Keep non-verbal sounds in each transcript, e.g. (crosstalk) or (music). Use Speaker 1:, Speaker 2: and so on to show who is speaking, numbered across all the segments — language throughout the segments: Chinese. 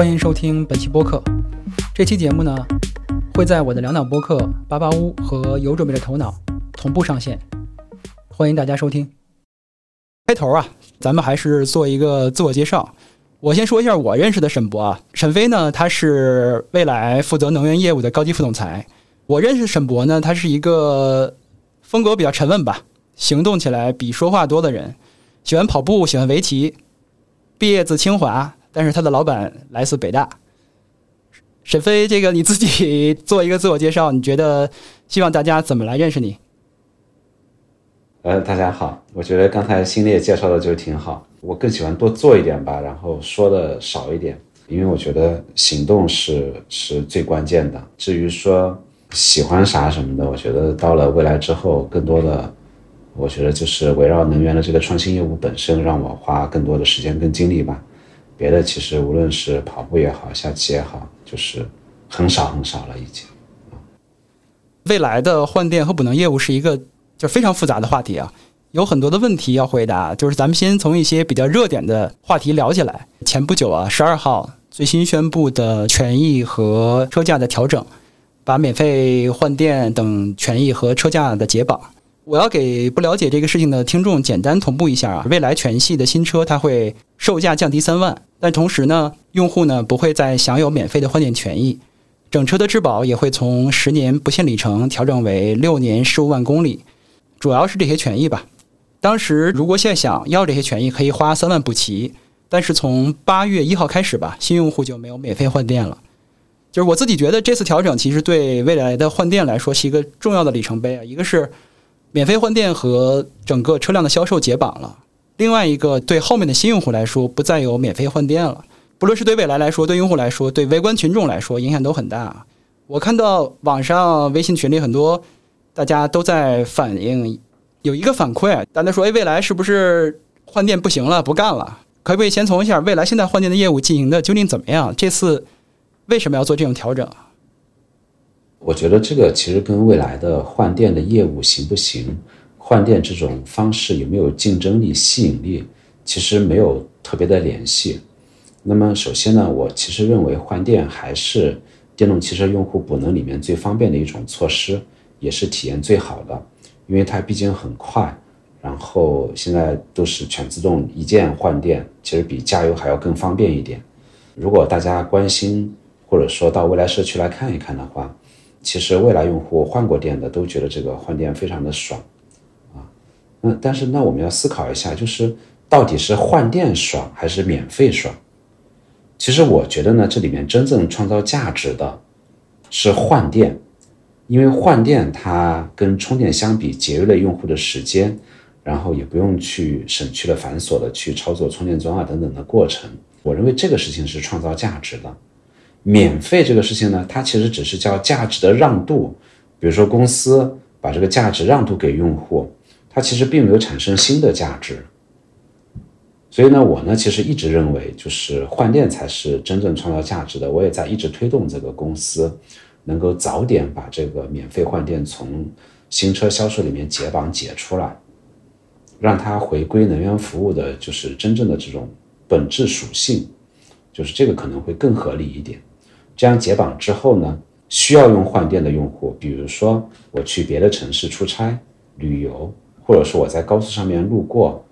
Speaker 1: 欢迎收听本期播客。这期节目呢，会在我的两档播客《巴巴屋》和《有准备的头脑》同步上线，欢迎大家收听。开头啊，咱们还是做一个自我介绍。我先说一下我认识的沈博啊，沈飞呢，他是未来负责能源业务的高级副总裁。我认识沈博呢，他是一个风格比较沉稳吧，行动起来比说话多的人，喜欢跑步，喜欢围棋，毕业自清华。但是他的老板来自北大，沈飞，这个你自己 (laughs) 做一个自我介绍，你觉得希望大家怎么来认识你？
Speaker 2: 呃，大家好，我觉得刚才新烈介绍的就挺好，我更喜欢多做一点吧，然后说的少一点，因为我觉得行动是是最关键的。至于说喜欢啥什么的，我觉得到了未来之后，更多的，我觉得就是围绕能源的这个创新业务本身，让我花更多的时间跟精力吧。别的其实无论是跑步也好，下棋也好，就是很少很少了已经。
Speaker 1: 未来的换电和补能业务是一个就非常复杂的话题啊，有很多的问题要回答。就是咱们先从一些比较热点的话题聊起来。前不久啊，十二号最新宣布的权益和车价的调整，把免费换电等权益和车价的解绑。我要给不了解这个事情的听众简单同步一下啊，未来全系的新车它会售价降低三万，但同时呢，用户呢不会再享有免费的换电权益，整车的质保也会从十年不限里程调整为六年十五万公里，主要是这些权益吧。当时如果现在想要这些权益，可以花三万补齐，但是从八月一号开始吧，新用户就没有免费换电了。就是我自己觉得这次调整其实对未来的换电来说是一个重要的里程碑啊，一个是。免费换电和整个车辆的销售解绑了。另外一个，对后面的新用户来说，不再有免费换电了。不论是对未来来说，对用户来说，对围观群众来说，影响都很大。我看到网上微信群里很多大家都在反映，有一个反馈，大家说：“哎，未来是不是换电不行了，不干了？”可不可以先从一下未来现在换电的业务进行的究竟怎么样？这次为什么要做这种调整？
Speaker 2: 我觉得这个其实跟未来的换电的业务行不行，换电这种方式有没有竞争力、吸引力，其实没有特别的联系。那么首先呢，我其实认为换电还是电动汽车用户补能里面最方便的一种措施，也是体验最好的，因为它毕竟很快，然后现在都是全自动一键换电，其实比加油还要更方便一点。如果大家关心或者说到未来社区来看一看的话，其实未来用户换过电的都觉得这个换电非常的爽，啊，那但是那我们要思考一下，就是到底是换电爽还是免费爽？其实我觉得呢，这里面真正创造价值的是换电，因为换电它跟充电相比，节约了用户的时间，然后也不用去省去了繁琐的去操作充电桩啊等等的过程。我认为这个事情是创造价值的。免费这个事情呢，它其实只是叫价值的让渡，比如说公司把这个价值让渡给用户，它其实并没有产生新的价值。所以呢，我呢其实一直认为，就是换电才是真正创造价值的。我也在一直推动这个公司能够早点把这个免费换电从新车销售里面解绑解出来，让它回归能源服务的，就是真正的这种本质属性，就是这个可能会更合理一点。这样解绑之后呢，需要用换电的用户，比如说我去别的城市出差、旅游，或者说我在高速上面路过，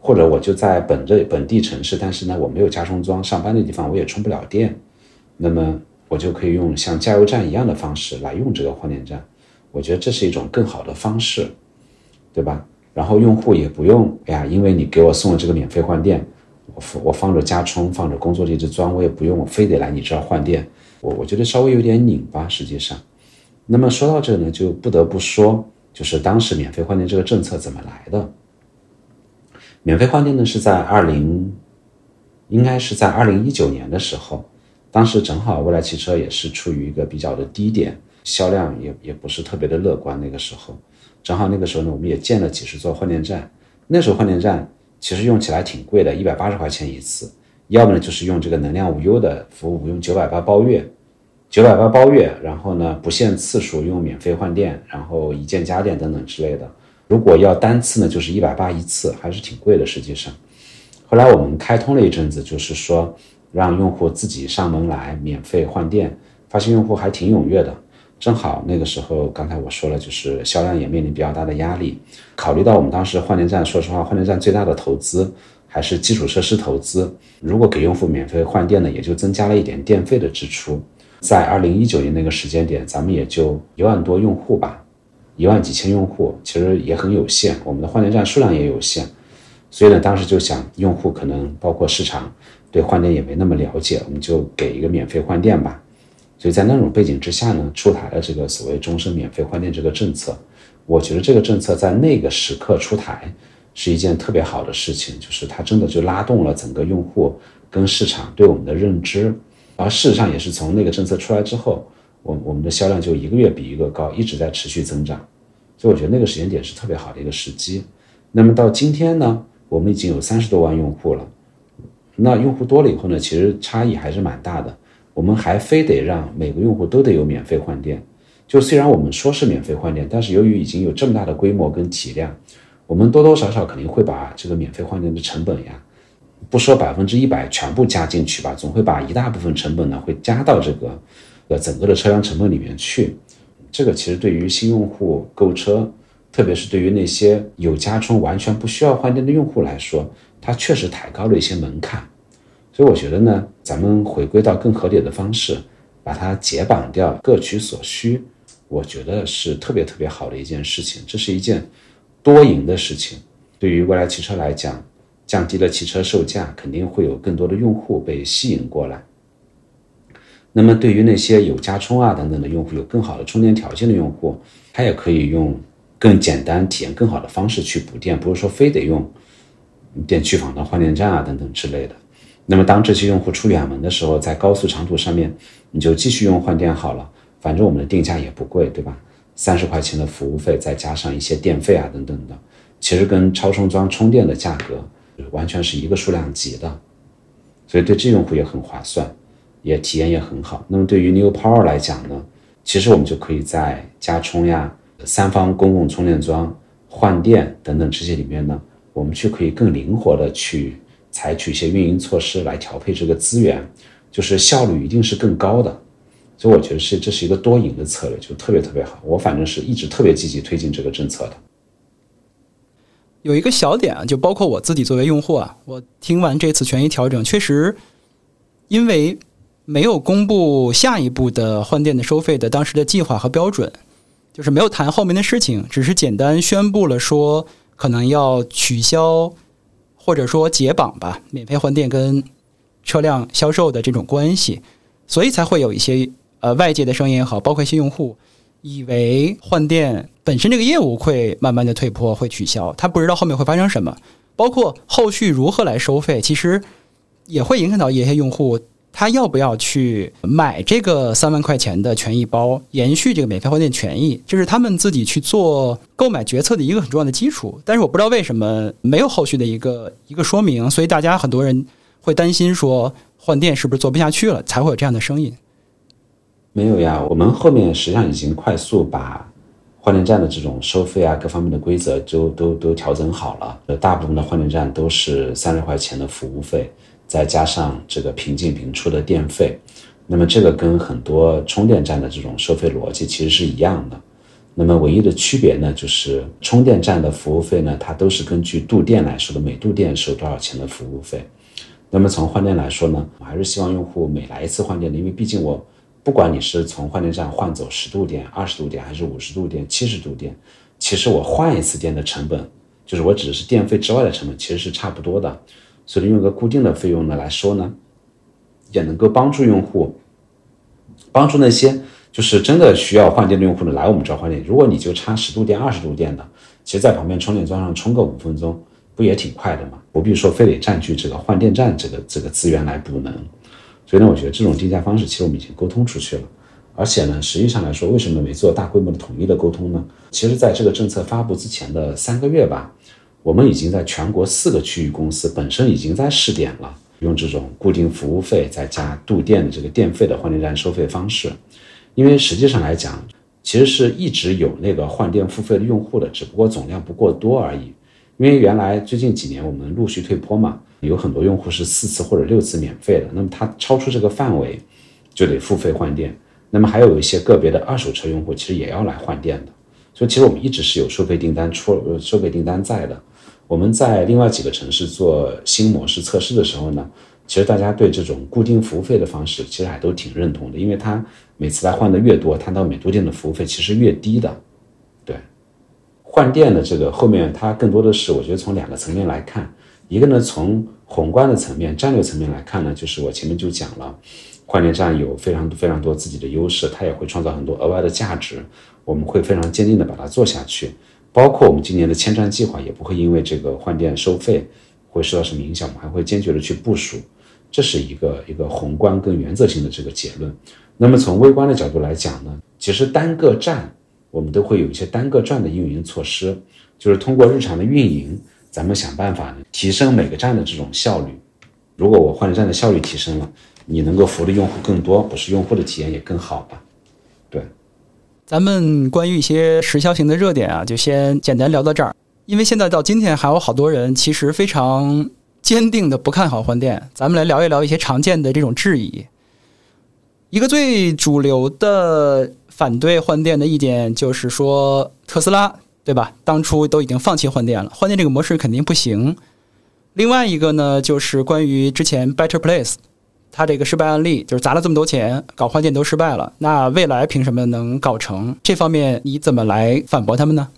Speaker 2: 或者我就在本这本地城市，但是呢我没有加充桩，上班的地方我也充不了电，那么我就可以用像加油站一样的方式来用这个换电站，我觉得这是一种更好的方式，对吧？然后用户也不用，哎呀，因为你给我送了这个免费换电，我我放着加充，放着工作地址桩，我也不用，我非得来你这儿换电。我我觉得稍微有点拧巴，实际上，那么说到这呢，就不得不说，就是当时免费换电这个政策怎么来的？免费换电呢是在二零，应该是在二零一九年的时候，当时正好未来汽车也是处于一个比较的低点，销量也也不是特别的乐观。那个时候，正好那个时候呢，我们也建了几十座换电站。那时候换电站其实用起来挺贵的，一百八十块钱一次。要么呢，就是用这个能量无忧的服务，用九百八包月，九百八包月，然后呢不限次数，用免费换电，然后一键加电等等之类的。如果要单次呢，就是一百八一次，还是挺贵的。实际上，后来我们开通了一阵子，就是说，让用户自己上门来免费换电，发现用户还挺踊跃的。正好那个时候，刚才我说了，就是销量也面临比较大的压力。考虑到我们当时换电站，说实话，换电站最大的投资还是基础设施投资。如果给用户免费换电呢，也就增加了一点电费的支出。在二零一九年那个时间点，咱们也就一万多用户吧，一万几千用户，其实也很有限。我们的换电站数量也有限，所以呢，当时就想，用户可能包括市场对换电也没那么了解，我们就给一个免费换电吧。所以在那种背景之下呢，出台了这个所谓终身免费换电这个政策。我觉得这个政策在那个时刻出台是一件特别好的事情，就是它真的就拉动了整个用户跟市场对我们的认知。而事实上也是从那个政策出来之后，我我们的销量就一个月比一个高，一直在持续增长。所以我觉得那个时间点是特别好的一个时机。那么到今天呢，我们已经有三十多万用户了。那用户多了以后呢，其实差异还是蛮大的。我们还非得让每个用户都得有免费换电，就虽然我们说是免费换电，但是由于已经有这么大的规模跟体量，我们多多少少肯定会把这个免费换电的成本呀，不说百分之一百全部加进去吧，总会把一大部分成本呢会加到这个呃整个的车辆成本里面去。这个其实对于新用户购车，特别是对于那些有加充完全不需要换电的用户来说，它确实抬高了一些门槛。所以我觉得呢，咱们回归到更合理的方式，把它解绑掉，各取所需，我觉得是特别特别好的一件事情。这是一件多赢的事情。对于未来汽车来讲，降低了汽车售价，肯定会有更多的用户被吸引过来。那么对于那些有加充啊等等的用户，有更好的充电条件的用户，他也可以用更简单、体验更好的方式去补电，不是说非得用电区房的换电站啊等等之类的。那么，当这些用户出远门的时候，在高速长途上面，你就继续用换电好了。反正我们的定价也不贵，对吧？三十块钱的服务费，再加上一些电费啊等等的，其实跟超充桩充电的价格完全是一个数量级的。所以对这用户也很划算，也体验也很好。那么对于 New Power 来讲呢，其实我们就可以在加充呀、三方公共充电桩、换电等等这些里面呢，我们就可以更灵活的去。采取一些运营措施来调配这个资源，就是效率一定是更高的，所以我觉得是这是一个多赢的策略，就特别特别好。我反正是一直特别积极推进这个政策的。
Speaker 1: 有一个小点啊，就包括我自己作为用户啊，我听完这次权益调整，确实因为没有公布下一步的换电的收费的当时的计划和标准，就是没有谈后面的事情，只是简单宣布了说可能要取消。或者说解绑吧，免费换电跟车辆销售的这种关系，所以才会有一些呃外界的声音也好，包括一些用户以为换电本身这个业务会慢慢的退坡，会取消，他不知道后面会发生什么，包括后续如何来收费，其实也会影响到一些用户。他要不要去买这个三万块钱的权益包，延续这个免费换电权益，这是他们自己去做购买决策的一个很重要的基础。但是我不知道为什么没有后续的一个一个说明，所以大家很多人会担心说换电是不是做不下去了，才会有这样的声音。
Speaker 2: 没有呀，我们后面实际上已经快速把换电站的这种收费啊各方面的规则都都都调整好了，大部分的换电站都是三十块钱的服务费。再加上这个平进平出的电费，那么这个跟很多充电站的这种收费逻辑其实是一样的。那么唯一的区别呢，就是充电站的服务费呢，它都是根据度电来说的，每度电收多少钱的服务费。那么从换电来说呢，我还是希望用户每来一次换电的，因为毕竟我不管你是从换电站换走十度电、二十度电，还是五十度电、七十度电，其实我换一次电的成本，就是我只是电费之外的成本，其实是差不多的。所以用一个固定的费用呢来说呢，也能够帮助用户，帮助那些就是真的需要换电的用户呢来我们这儿换电。如果你就插十度电、二十度电的，其实在旁边充电桩上充个五分钟，不也挺快的吗？不必说非得占据这个换电站这个这个资源来补能。所以呢，我觉得这种定价方式其实我们已经沟通出去了。而且呢，实际上来说，为什么没做大规模的统一的沟通呢？其实在这个政策发布之前的三个月吧。我们已经在全国四个区域公司本身已经在试点了，用这种固定服务费再加度电的这个电费的换电站收费方式。因为实际上来讲，其实是一直有那个换电付费的用户的，只不过总量不过多而已。因为原来最近几年我们陆续退坡嘛，有很多用户是四次或者六次免费的，那么它超出这个范围，就得付费换电。那么还有一些个别的二手车用户其实也要来换电的，所以其实我们一直是有收费订单出收费订单在的。我们在另外几个城市做新模式测试的时候呢，其实大家对这种固定服务费的方式其实还都挺认同的，因为它每次来换的越多，它到每度电的服务费其实越低的。对，换电的这个后面它更多的是我觉得从两个层面来看，一个呢从宏观的层面、战略层面来看呢，就是我前面就讲了，换电站有非常非常多自己的优势，它也会创造很多额外的价值，我们会非常坚定的把它做下去。包括我们今年的千站计划也不会因为这个换电收费会受到什么影响，我们还会坚决的去部署，这是一个一个宏观跟原则性的这个结论。那么从微观的角度来讲呢，其实单个站我们都会有一些单个站的运营措施，就是通过日常的运营，咱们想办法提升每个站的这种效率。如果我换站的效率提升了，你能够服务的用户更多，不是用户的体验也更好吧？对。
Speaker 1: 咱们关于一些时效性的热点啊，就先简单聊到这儿。因为现在到今天还有好多人其实非常坚定的不看好换电。咱们来聊一聊一些常见的这种质疑。一个最主流的反对换电的意见就是说，特斯拉对吧？当初都已经放弃换电了，换电这个模式肯定不行。另外一个呢，就是关于之前 Better Place。它这个失败案例就是砸了这么多钱搞换电都失败了，那未来凭什么能搞成？这方面你怎么来反驳他们呢？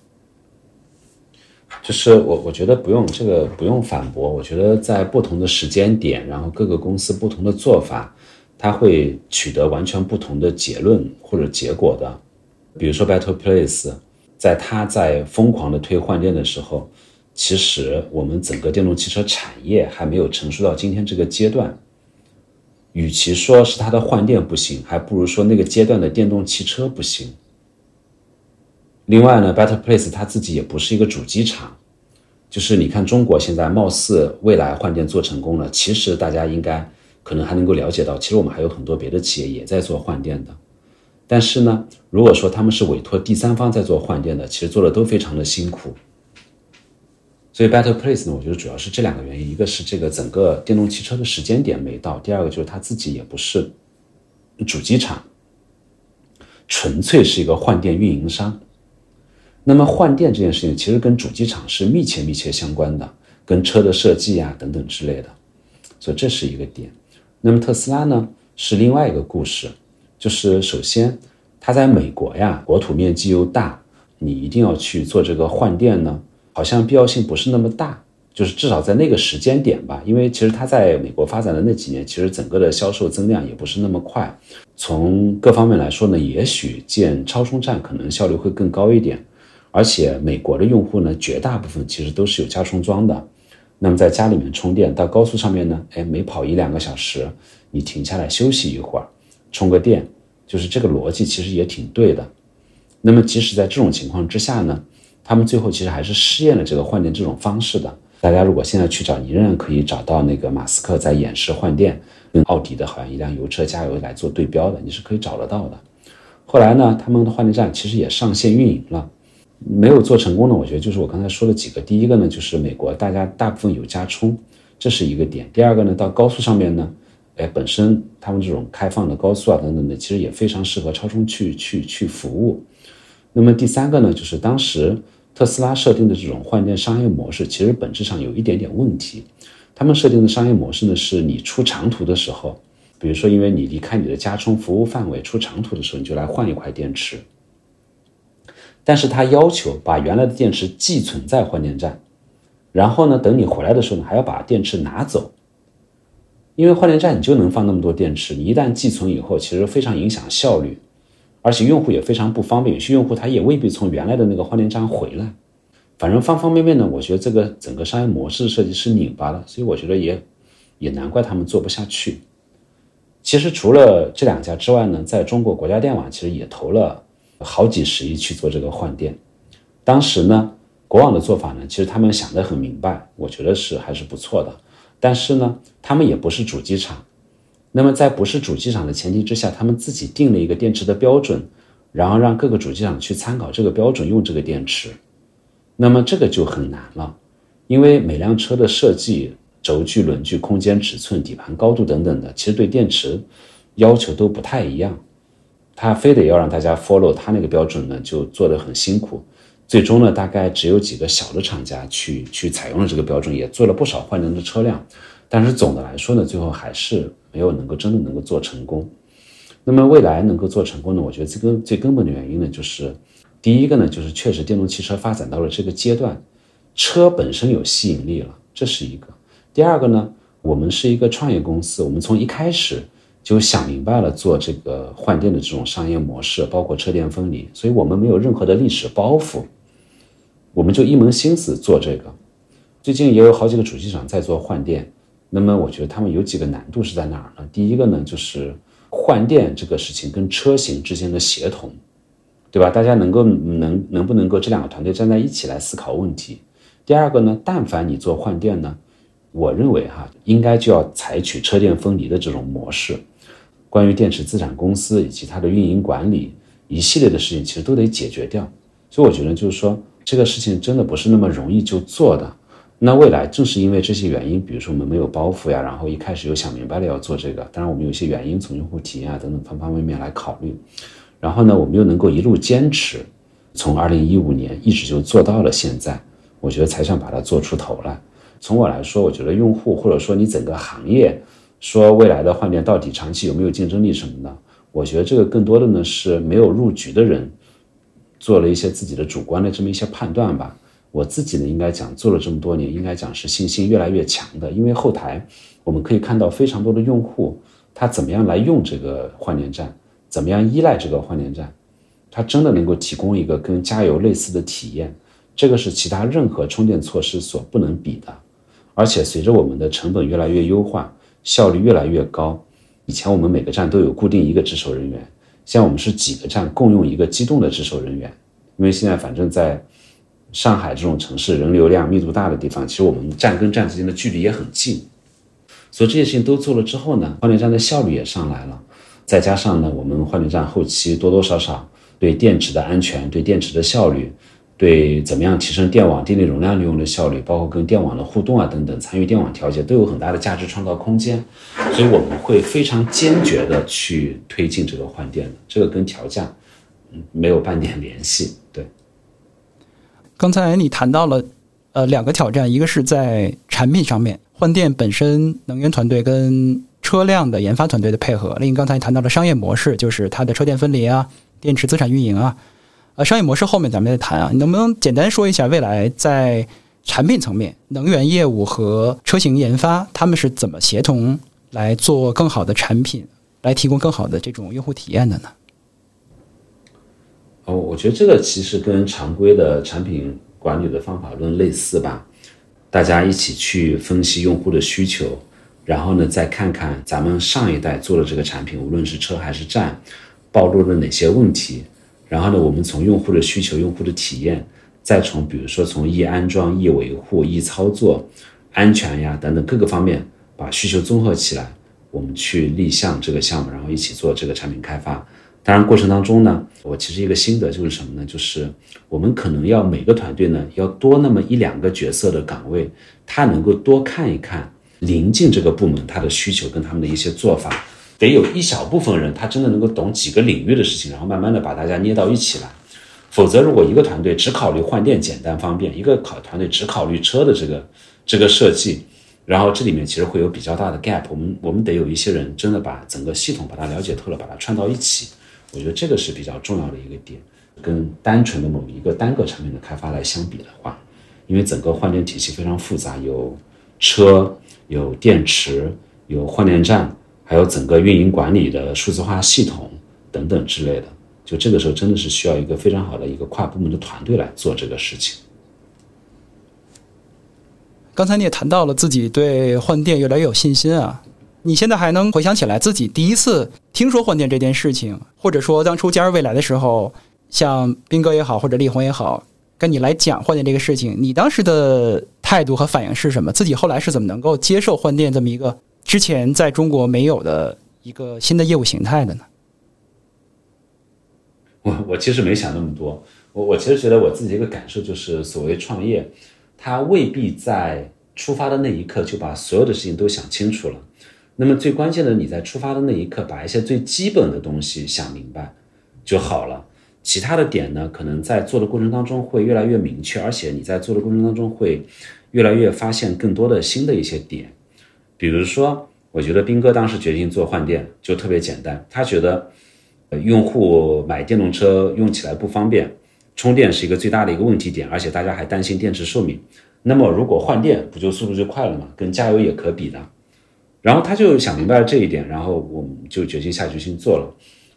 Speaker 2: 就是我我觉得不用这个不用反驳，我觉得在不同的时间点，然后各个公司不同的做法，它会取得完全不同的结论或者结果的。比如说 Better Place，在他在疯狂的推换电的时候，其实我们整个电动汽车产业还没有成熟到今天这个阶段。与其说是它的换电不行，还不如说那个阶段的电动汽车不行。另外呢，Better Place 它自己也不是一个主机厂，就是你看中国现在貌似未来换电做成功了，其实大家应该可能还能够了解到，其实我们还有很多别的企业也在做换电的。但是呢，如果说他们是委托第三方在做换电的，其实做的都非常的辛苦。所以 Better Place 呢，我觉得主要是这两个原因，一个是这个整个电动汽车的时间点没到，第二个就是它自己也不是主机厂，纯粹是一个换电运营商。那么换电这件事情其实跟主机厂是密切密切相关的，跟车的设计啊等等之类的，所以这是一个点。那么特斯拉呢是另外一个故事，就是首先它在美国呀，国土面积又大，你一定要去做这个换电呢。好像必要性不是那么大，就是至少在那个时间点吧，因为其实它在美国发展的那几年，其实整个的销售增量也不是那么快。从各方面来说呢，也许建超充站可能效率会更高一点，而且美国的用户呢，绝大部分其实都是有加充桩的。那么在家里面充电，到高速上面呢，哎，每跑一两个小时，你停下来休息一会儿，充个电，就是这个逻辑其实也挺对的。那么即使在这种情况之下呢？他们最后其实还是试验了这个换电这种方式的。大家如果现在去找，你仍然可以找到那个马斯克在演示换电，跟奥迪的好像一辆油车加油来做对标的，你是可以找得到的。后来呢，他们的换电站其实也上线运营了，没有做成功的，我觉得就是我刚才说的几个。第一个呢，就是美国大家大部分有加充，这是一个点。第二个呢，到高速上面呢，哎，本身他们这种开放的高速啊等等的，其实也非常适合超充去去去服务。那么第三个呢，就是当时。特斯拉设定的这种换电商业模式，其实本质上有一点点问题。他们设定的商业模式呢，是你出长途的时候，比如说因为你离开你的加充服务范围，出长途的时候，你就来换一块电池。但是他要求把原来的电池寄存在换电站，然后呢，等你回来的时候呢，还要把电池拿走。因为换电站你就能放那么多电池，你一旦寄存以后，其实非常影响效率。而且用户也非常不方便，有些用户他也未必从原来的那个换电站回来。反正方方面面呢，我觉得这个整个商业模式设计是拧巴的，所以我觉得也也难怪他们做不下去。其实除了这两家之外呢，在中国国家电网其实也投了好几十亿去做这个换电。当时呢，国网的做法呢，其实他们想得很明白，我觉得是还是不错的。但是呢，他们也不是主机厂。那么在不是主机厂的前提之下，他们自己定了一个电池的标准，然后让各个主机厂去参考这个标准用这个电池，那么这个就很难了。因为每辆车的设计、轴距、轮距、空间、尺寸、底盘高度等等的，其实对电池要求都不太一样。他非得要让大家 follow 他那个标准呢，就做得很辛苦。最终呢，大概只有几个小的厂家去去采用了这个标准，也做了不少换电的车辆。但是总的来说呢，最后还是没有能够真的能够做成功。那么未来能够做成功呢？我觉得这个最根本的原因呢，就是第一个呢，就是确实电动汽车发展到了这个阶段，车本身有吸引力了，这是一个。第二个呢，我们是一个创业公司，我们从一开始就想明白了做这个换电的这种商业模式，包括车电分离，所以我们没有任何的历史包袱，我们就一门心思做这个。最近也有好几个主机厂在做换电。那么我觉得他们有几个难度是在哪儿呢？第一个呢，就是换电这个事情跟车型之间的协同，对吧？大家能够能能不能够这两个团队站在一起来思考问题？第二个呢，但凡你做换电呢，我认为哈，应该就要采取车电分离的这种模式。关于电池资产公司以及它的运营管理一系列的事情，其实都得解决掉。所以我觉得就是说，这个事情真的不是那么容易就做的。那未来正是因为这些原因，比如说我们没有包袱呀，然后一开始又想明白了要做这个，当然我们有一些原因，从用户体验啊等等方方面面来考虑，然后呢，我们又能够一路坚持，从二零一五年一直就做到了现在，我觉得才算把它做出头来。从我来说，我觉得用户或者说你整个行业，说未来的换电到底长期有没有竞争力什么的，我觉得这个更多的呢是没有入局的人，做了一些自己的主观的这么一些判断吧。我自己呢，应该讲做了这么多年，应该讲是信心越来越强的。因为后台我们可以看到非常多的用户，他怎么样来用这个换电站，怎么样依赖这个换电站，他真的能够提供一个跟加油类似的体验，这个是其他任何充电措施所不能比的。而且随着我们的成本越来越优化，效率越来越高，以前我们每个站都有固定一个值守人员，像我们是几个站共用一个机动的值守人员，因为现在反正在。上海这种城市人流量密度大的地方，其实我们站跟站之间的距离也很近，所以这些事情都做了之后呢，换电站的效率也上来了。再加上呢，我们换电站后期多多少少对电池的安全、对电池的效率、对怎么样提升电网电力容量利用的效率，包括跟电网的互动啊等等，参与电网调节都有很大的价值创造空间。所以我们会非常坚决的去推进这个换电的，这个跟调价没有半点联系。对。
Speaker 1: 刚才你谈到了，呃，两个挑战，一个是在产品上面，换电本身能源团队跟车辆的研发团队的配合；另刚才谈到了商业模式，就是它的车电分离啊，电池资产运营啊。呃，商业模式后面咱们再谈啊，你能不能简单说一下未来在产品层面，能源业务和车型研发他们是怎么协同来做更好的产品，来提供更好的这种用户体验的呢？
Speaker 2: 哦，我觉得这个其实跟常规的产品管理的方法论类似吧。大家一起去分析用户的需求，然后呢，再看看咱们上一代做的这个产品，无论是车还是站，暴露了哪些问题。然后呢，我们从用户的需求、用户的体验，再从比如说从易安装、易维护、易操作、安全呀等等各个方面，把需求综合起来，我们去立项这个项目，然后一起做这个产品开发。当然，过程当中呢，我其实一个心得就是什么呢？就是我们可能要每个团队呢，要多那么一两个角色的岗位，他能够多看一看临近这个部门他的需求跟他们的一些做法，得有一小部分人他真的能够懂几个领域的事情，然后慢慢的把大家捏到一起来。否则，如果一个团队只考虑换电简单方便，一个考团队只考虑车的这个这个设计，然后这里面其实会有比较大的 gap。我们我们得有一些人真的把整个系统把它了解透了，把它串到一起。我觉得这个是比较重要的一个点，跟单纯的某一个单个产品的开发来相比的话，因为整个换电体系非常复杂，有车、有电池、有换电站，还有整个运营管理的数字化系统等等之类的，就这个时候真的是需要一个非常好的一个跨部门的团队来做这个事情。
Speaker 1: 刚才你也谈到了自己对换电越来越有信心啊。你现在还能回想起来自己第一次听说换电这件事情，或者说当初加入未来的时候，像斌哥也好，或者力宏也好，跟你来讲换电这个事情，你当时的态度和反应是什么？自己后来是怎么能够接受换电这么一个之前在中国没有的一个新的业务形态的呢？
Speaker 2: 我我其实没想那么多，我我其实觉得我自己一个感受就是，所谓创业，它未必在出发的那一刻就把所有的事情都想清楚了。那么最关键的，你在出发的那一刻，把一些最基本的东西想明白就好了。其他的点呢，可能在做的过程当中会越来越明确，而且你在做的过程当中会越来越发现更多的新的一些点。比如说，我觉得斌哥当时决定做换电就特别简单，他觉得呃用户买电动车用起来不方便，充电是一个最大的一个问题点，而且大家还担心电池寿命。那么如果换电，不就速度就快了吗？跟加油也可比的。然后他就想明白了这一点，然后我们就决心下决心做了。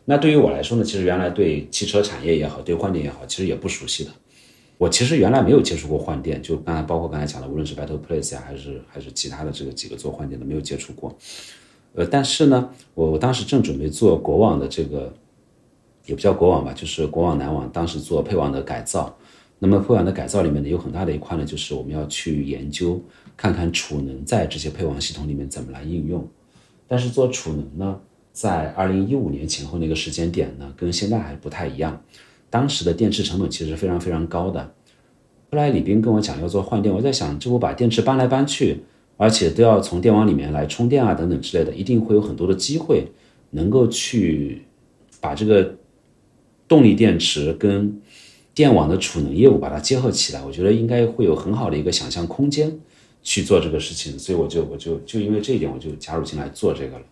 Speaker 2: 那对于我来说呢，其实原来对汽车产业也好，对换电也好，其实也不熟悉的。我其实原来没有接触过换电，就刚才包括刚才讲的，无论是 Battle Place 呀，还是还是其他的这个几个做换电的，没有接触过。呃，但是呢，我我当时正准备做国网的这个，也不叫国网吧，就是国网南网，当时做配网的改造。那么配网的改造里面呢，有很大的一块呢，就是我们要去研究。看看储能在这些配网系统里面怎么来应用，但是做储能呢，在二零一五年前后那个时间点呢，跟现在还不太一样。当时的电池成本其实非常非常高的。后来李斌跟我讲要做换电，我在想，这不把电池搬来搬去，而且都要从电网里面来充电啊等等之类的，一定会有很多的机会能够去把这个动力电池跟电网的储能业务把它结合起来。我觉得应该会有很好的一个想象空间。去做这个事情，所以我就我就就因为这一点，我就加入进来做这个了，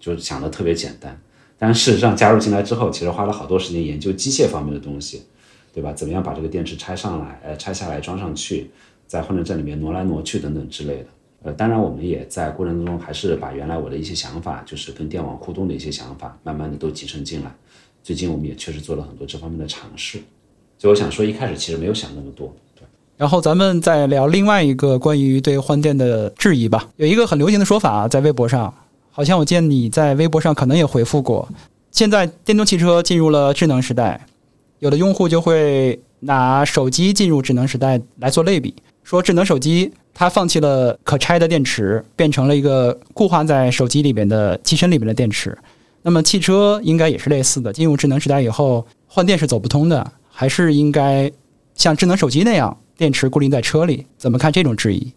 Speaker 2: 就想的特别简单。但事实上加入进来之后，其实花了好多时间研究机械方面的东西，对吧？怎么样把这个电池拆上来，呃，拆下来装上去，在换电站里面挪来挪去等等之类的。呃，当然我们也在过程中还是把原来我的一些想法，就是跟电网互动的一些想法，慢慢的都集成进来。最近我们也确实做了很多这方面的尝试。所以我想说，一开始其实没有想那么多。
Speaker 1: 对然后咱们再聊另外一个关于对换电的质疑吧。有一个很流行的说法，在微博上，好像我见你在微博上可能也回复过。现在电动汽车进入了智能时代，有的用户就会拿手机进入智能时代来做类比，说智能手机它放弃了可拆的电池，变成了一个固化在手机里边的机身里面的电池。那么汽车应该也是类似的，进入智能时代以后，换电是走不通的，还是应该像智能手机那样？电池固定在车里，怎么看这种质疑？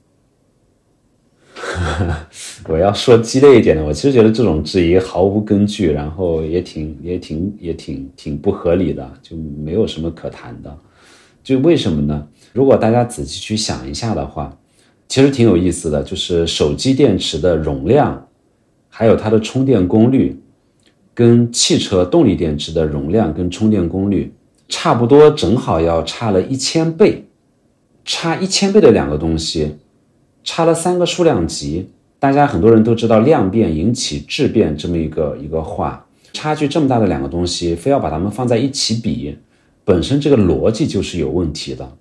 Speaker 1: (laughs)
Speaker 2: 我要说激烈一点的，我其实觉得这种质疑毫无根据，然后也挺也挺也挺挺不合理的，就没有什么可谈的。就为什么呢？如果大家仔细去想一下的话，其实挺有意思的，就是手机电池的容量，还有它的充电功率，跟汽车动力电池的容量跟充电功率差不多，正好要差了一千倍。差一千倍的两个东西，差了三个数量级。大家很多人都知道“量变引起质变”这么一个一个话，差距这么大的两个东西，非要把它们放在一起比，本身这个逻辑就是有问题的。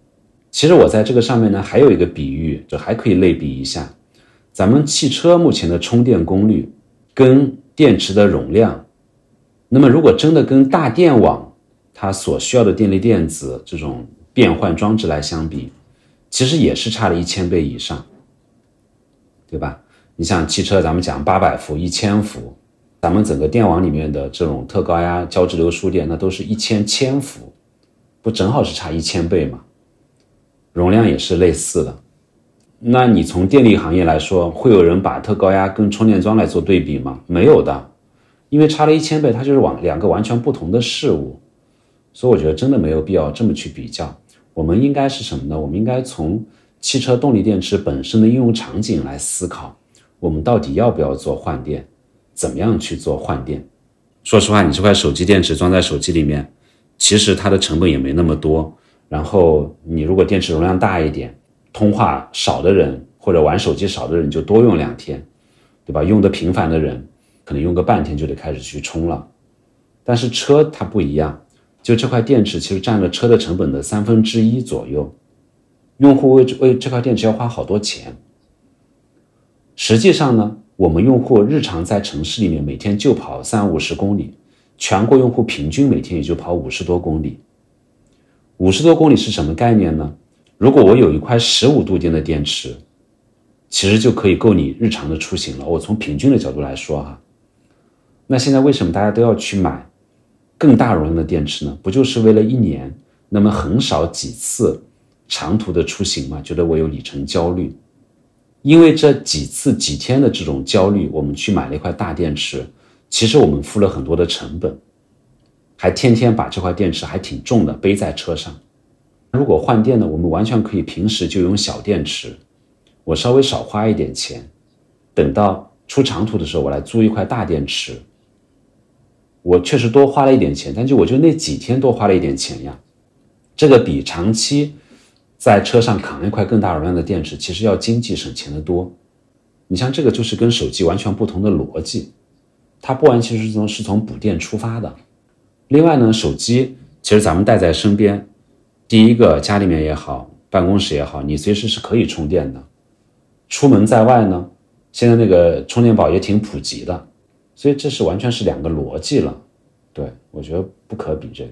Speaker 2: 其实我在这个上面呢，还有一个比喻，就还可以类比一下，咱们汽车目前的充电功率跟电池的容量，那么如果真的跟大电网它所需要的电力电子这种变换装置来相比，其实也是差了一千倍以上，对吧？你像汽车，咱们讲八百伏、一千伏，咱们整个电网里面的这种特高压交直流输电，那都是一千千伏，不正好是差一千倍吗？容量也是类似的。那你从电力行业来说，会有人把特高压跟充电桩来做对比吗？没有的，因为差了一千倍，它就是往两个完全不同的事物，所以我觉得真的没有必要这么去比较。我们应该是什么呢？我们应该从汽车动力电池本身的应用场景来思考，我们到底要不要做换电，怎么样去做换电？说实话，你这块手机电池装在手机里面，其实它的成本也没那么多。然后你如果电池容量大一点，通话少的人或者玩手机少的人就多用两天，对吧？用的频繁的人可能用个半天就得开始去充了。但是车它不一样。就这块电池其实占了车的成本的三分之一左右，用户为为这块电池要花好多钱。实际上呢，我们用户日常在城市里面每天就跑三五十公里，全国用户平均每天也就跑五十多公里。五十多公里是什么概念呢？如果我有一块十五度电的电池，其实就可以够你日常的出行了。我从平均的角度来说哈，那现在为什么大家都要去买？更大容量的电池呢，不就是为了一年那么很少几次长途的出行嘛，觉得我有里程焦虑。因为这几次几天的这种焦虑，我们去买了一块大电池，其实我们付了很多的成本，还天天把这块电池还挺重的背在车上。如果换电呢，我们完全可以平时就用小电池，我稍微少花一点钱，等到出长途的时候，我来租一块大电池。我确实多花了一点钱，但就我就那几天多花了一点钱呀，这个比长期。在车上扛一块更大容量的电池，其实要经济省钱的多。你像这个就是跟手机完全不同的逻辑，它不完全是从是从补电出发的。另外呢，手机其实咱们带在身边，第一个家里面也好，办公室也好，你随时是可以充电的。出门在外呢，现在那个充电宝也挺普及的，所以这是完全是两个逻辑了。对我觉得不可比这个。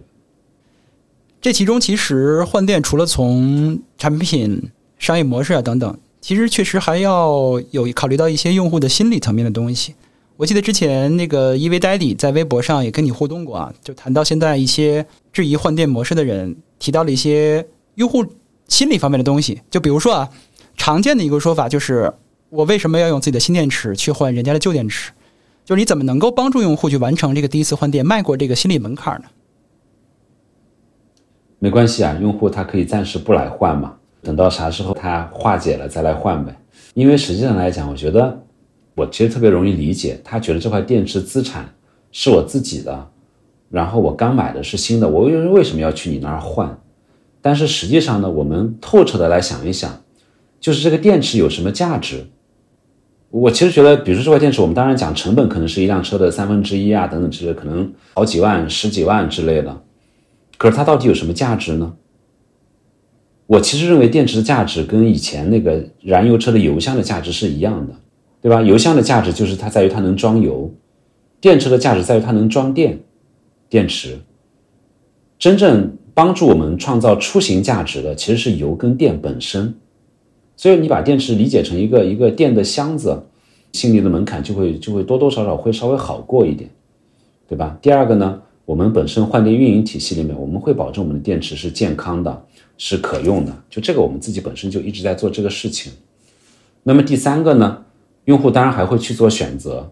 Speaker 1: 这其中其实换电除了从产品商业模式啊等等，其实确实还要有考虑到一些用户的心理层面的东西。我记得之前那个 EV Daddy 在微博上也跟你互动过啊，就谈到现在一些质疑换电模式的人提到了一些用户心理方面的东西。就比如说啊，常见的一个说法就是我为什么要用自己的新电池去换人家的旧电池？就是你怎么能够帮助用户去完成这个第一次换电迈过这个心理门槛呢？
Speaker 2: 没关系啊，用户他可以暂时不来换嘛，等到啥时候他化解了再来换呗。因为实际上来讲，我觉得我其实特别容易理解，他觉得这块电池资产是我自己的，然后我刚买的是新的，我为为什么要去你那儿换？但是实际上呢，我们透彻的来想一想，就是这个电池有什么价值？我其实觉得，比如说这块电池，我们当然讲成本可能是一辆车的三分之一啊，等等之类，可能好几万、十几万之类的。可是它到底有什么价值呢？我其实认为电池的价值跟以前那个燃油车的油箱的价值是一样的，对吧？油箱的价值就是它在于它能装油，电池的价值在于它能装电。电池真正帮助我们创造出行价值的其实是油跟电本身。所以你把电池理解成一个一个电的箱子，心里的门槛就会就会多多少少会稍微好过一点，对吧？第二个呢？我们本身换电运营体系里面，我们会保证我们的电池是健康的，是可用的。就这个，我们自己本身就一直在做这个事情。那么第三个呢，用户当然还会去做选择。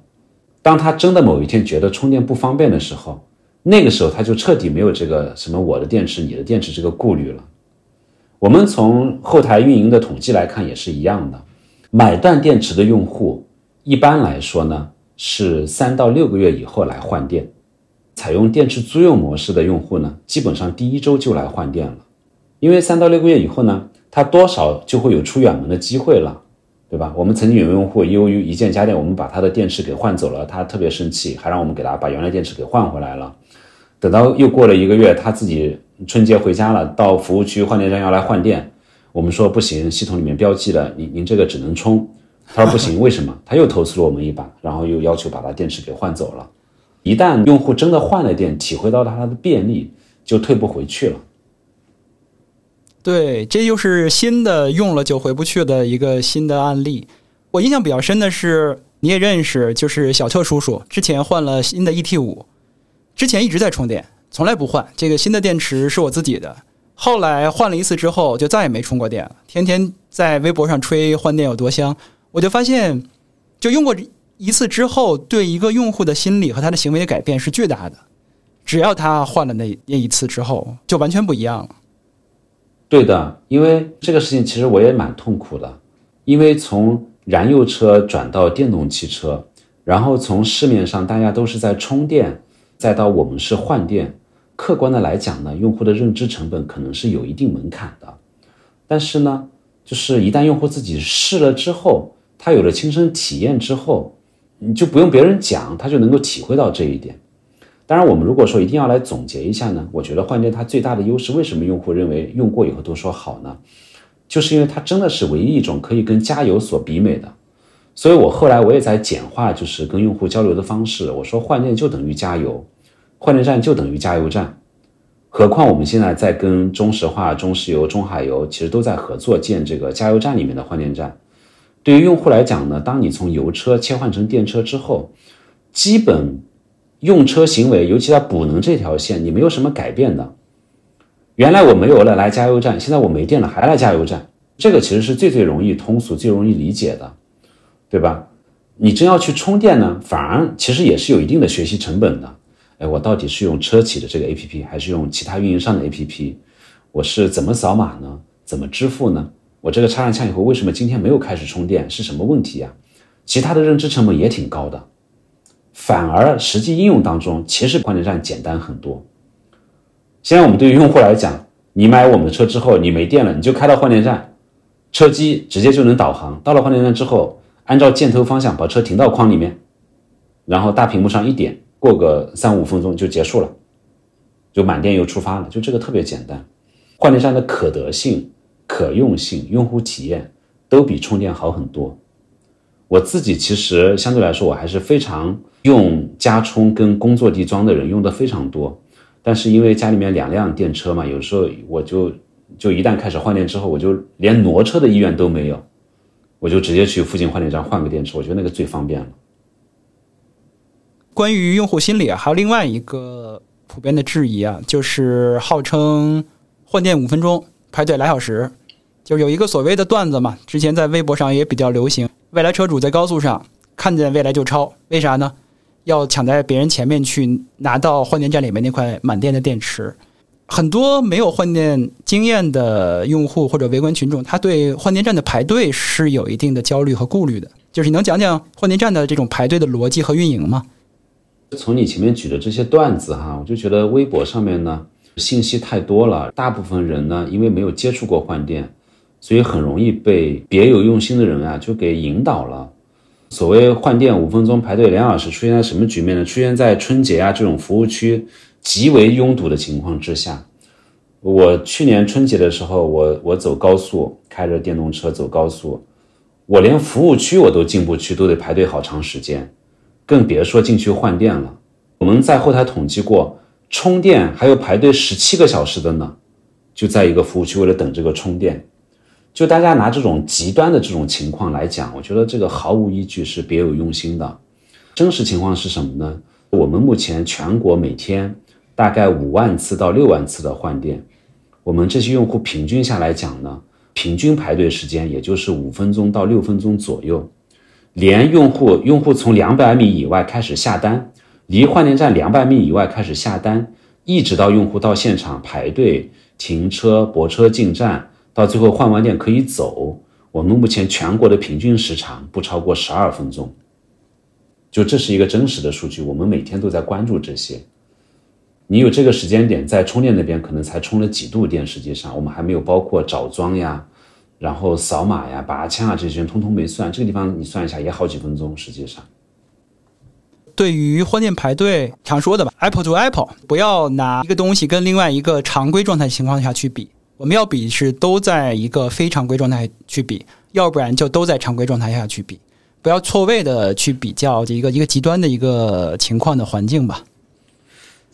Speaker 2: 当他真的某一天觉得充电不方便的时候，那个时候他就彻底没有这个什么我的电池、你的电池这个顾虑了。我们从后台运营的统计来看也是一样的，买断电池的用户一般来说呢是三到六个月以后来换电。采用电池租用模式的用户呢，基本上第一周就来换电了，因为三到六个月以后呢，他多少就会有出远门的机会了，对吧？我们曾经有用户由于一键家电，我们把他的电池给换走了，他特别生气，还让我们给他把原来电池给换回来了。等到又过了一个月，他自己春节回家了，到服务区换电站要来换电，我们说不行，系统里面标记了，您您这个只能充。他说不行，为什么？他又投诉了我们一把，然后又要求把他电池给换走了。一旦用户真的换了电，体会到它的便利，就退不回去了。
Speaker 1: 对，这又是新的用了就回不去的一个新的案例。我印象比较深的是，你也认识，就是小特叔叔之前换了新的 ET 五，之前一直在充电，从来不换。这个新的电池是我自己的，后来换了一次之后，就再也没充过电了，天天在微博上吹换电有多香。我就发现，就用过。一次之后，对一个用户的心理和他的行为的改变是巨大的。只要他换了那那一次之后，就完全不一样了。
Speaker 2: 对的，因为这个事情其实我也蛮痛苦的。因为从燃油车转到电动汽车，然后从市面上大家都是在充电，再到我们是换电，客观的来讲呢，用户的认知成本可能是有一定门槛的。但是呢，就是一旦用户自己试了之后，他有了亲身体验之后。你就不用别人讲，他就能够体会到这一点。当然，我们如果说一定要来总结一下呢，我觉得换电它最大的优势，为什么用户认为用过以后都说好呢？就是因为它真的是唯一一种可以跟加油所比美的。所以我后来我也在简化，就是跟用户交流的方式。我说换电就等于加油，换电站就等于加油站。何况我们现在在跟中石化、中石油、中海油其实都在合作建这个加油站里面的换电站。对于用户来讲呢，当你从油车切换成电车之后，基本用车行为，尤其在补能这条线，你没有什么改变的。原来我没有了来加油站，现在我没电了还来加油站，这个其实是最最容易通俗、最容易理解的，对吧？你真要去充电呢，反而其实也是有一定的学习成本的。哎，我到底是用车企的这个 APP，还是用其他运营商的 APP？我是怎么扫码呢？怎么支付呢？我这个插上枪以后，为什么今天没有开始充电？是什么问题呀？其他的认知成本也挺高的，反而实际应用当中，其实换电站简单很多。现在我们对于用户来讲，你买我们的车之后，你没电了，你就开到换电站，车机直接就能导航。到了换电站之后，按照箭头方向把车停到框里面，然后大屏幕上一点。过个三五分钟就结束了，就满电又出发了，就这个特别简单。换电站的可得性、可用性、用户体验都比充电好很多。我自己其实相对来说，我还是非常用加充跟工作地装的人用的非常多。但是因为家里面两辆电车嘛，有时候我就就一旦开始换电之后，我就连挪车的意愿都没有，我就直接去附近换电站换个电池，我觉得那个最方便了。
Speaker 1: 关于用户心理啊，还有另外一个普遍的质疑啊，就是号称换电五分钟排队俩小时，就有一个所谓的段子嘛，之前在微博上也比较流行。未来车主在高速上看见未来就超，为啥呢？要抢在别人前面去拿到换电站里面那块满电的电池。很多没有换电经验的用户或者围观群众，他对换电站的排队是有一定的焦虑和顾虑的。就是你能讲讲换电站的这种排队的逻辑和运营吗？
Speaker 2: 从你前面举的这些段子哈，我就觉得微博上面呢信息太多了，大部分人呢因为没有接触过换电，所以很容易被别有用心的人啊就给引导了。所谓换电五分钟排队两小时，出现在什么局面呢？出现在春节啊这种服务区极为拥堵的情况之下。我去年春节的时候，我我走高速，开着电动车走高速，我连服务区我都进不去，都得排队好长时间。更别说进去换电了。我们在后台统计过，充电还有排队十七个小时的呢，就在一个服务区为了等这个充电。就大家拿这种极端的这种情况来讲，我觉得这个毫无依据，是别有用心的。真实情况是什么呢？我们目前全国每天大概五万次到六万次的换电，我们这些用户平均下来讲呢，平均排队时间也就是五分钟到六分钟左右。连用户用户从两百米以外开始下单，离换电站两百米以外开始下单，一直到用户到现场排队停车泊车进站，到最后换完电可以走，我们目前全国的平均时长不超过十二分钟。就这是一个真实的数据，我们每天都在关注这些。你有这个时间点在充电那边可能才充了几度电，实际上我们还没有包括找桩呀。然后扫码呀、拔枪啊这些通通没算，这个地方你算一下也好几分钟。实际上，
Speaker 1: 对于换电排队，常说的吧，Apple to Apple，不要拿一个东西跟另外一个常规状态情况下去比。我们要比是都在一个非常规状态去比，要不然就都在常规状态下去比，不要错位的去比较一个一个极端的一个情况的环境吧。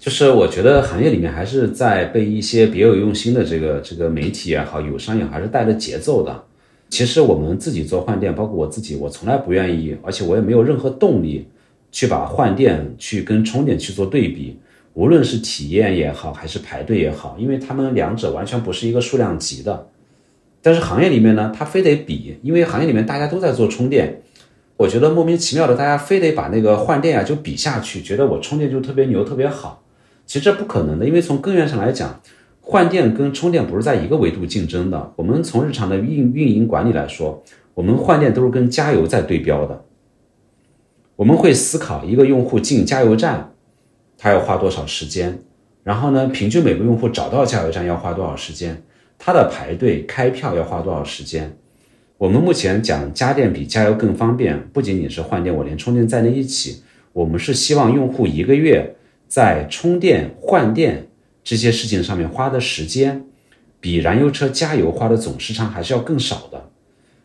Speaker 2: 就是我觉得行业里面还是在被一些别有用心的这个这个媒体也好，友商也好，还是带着节奏的。其实我们自己做换店，包括我自己，我从来不愿意，而且我也没有任何动力去把换电去跟充电去做对比，无论是体验也好，还是排队也好，因为他们两者完全不是一个数量级的。但是行业里面呢，他非得比，因为行业里面大家都在做充电，我觉得莫名其妙的，大家非得把那个换电啊就比下去，觉得我充电就特别牛，特别好。其实这不可能的，因为从根源上来讲，换电跟充电不是在一个维度竞争的。我们从日常的运运营管理来说，我们换电都是跟加油在对标的。我们会思考一个用户进加油站，他要花多少时间，然后呢，平均每个用户找到加油站要花多少时间，他的排队开票要花多少时间。我们目前讲家电比加油更方便，不仅仅是换电，我连充电在那一起，我们是希望用户一个月。在充电、换电这些事情上面花的时间，比燃油车加油花的总时长还是要更少的。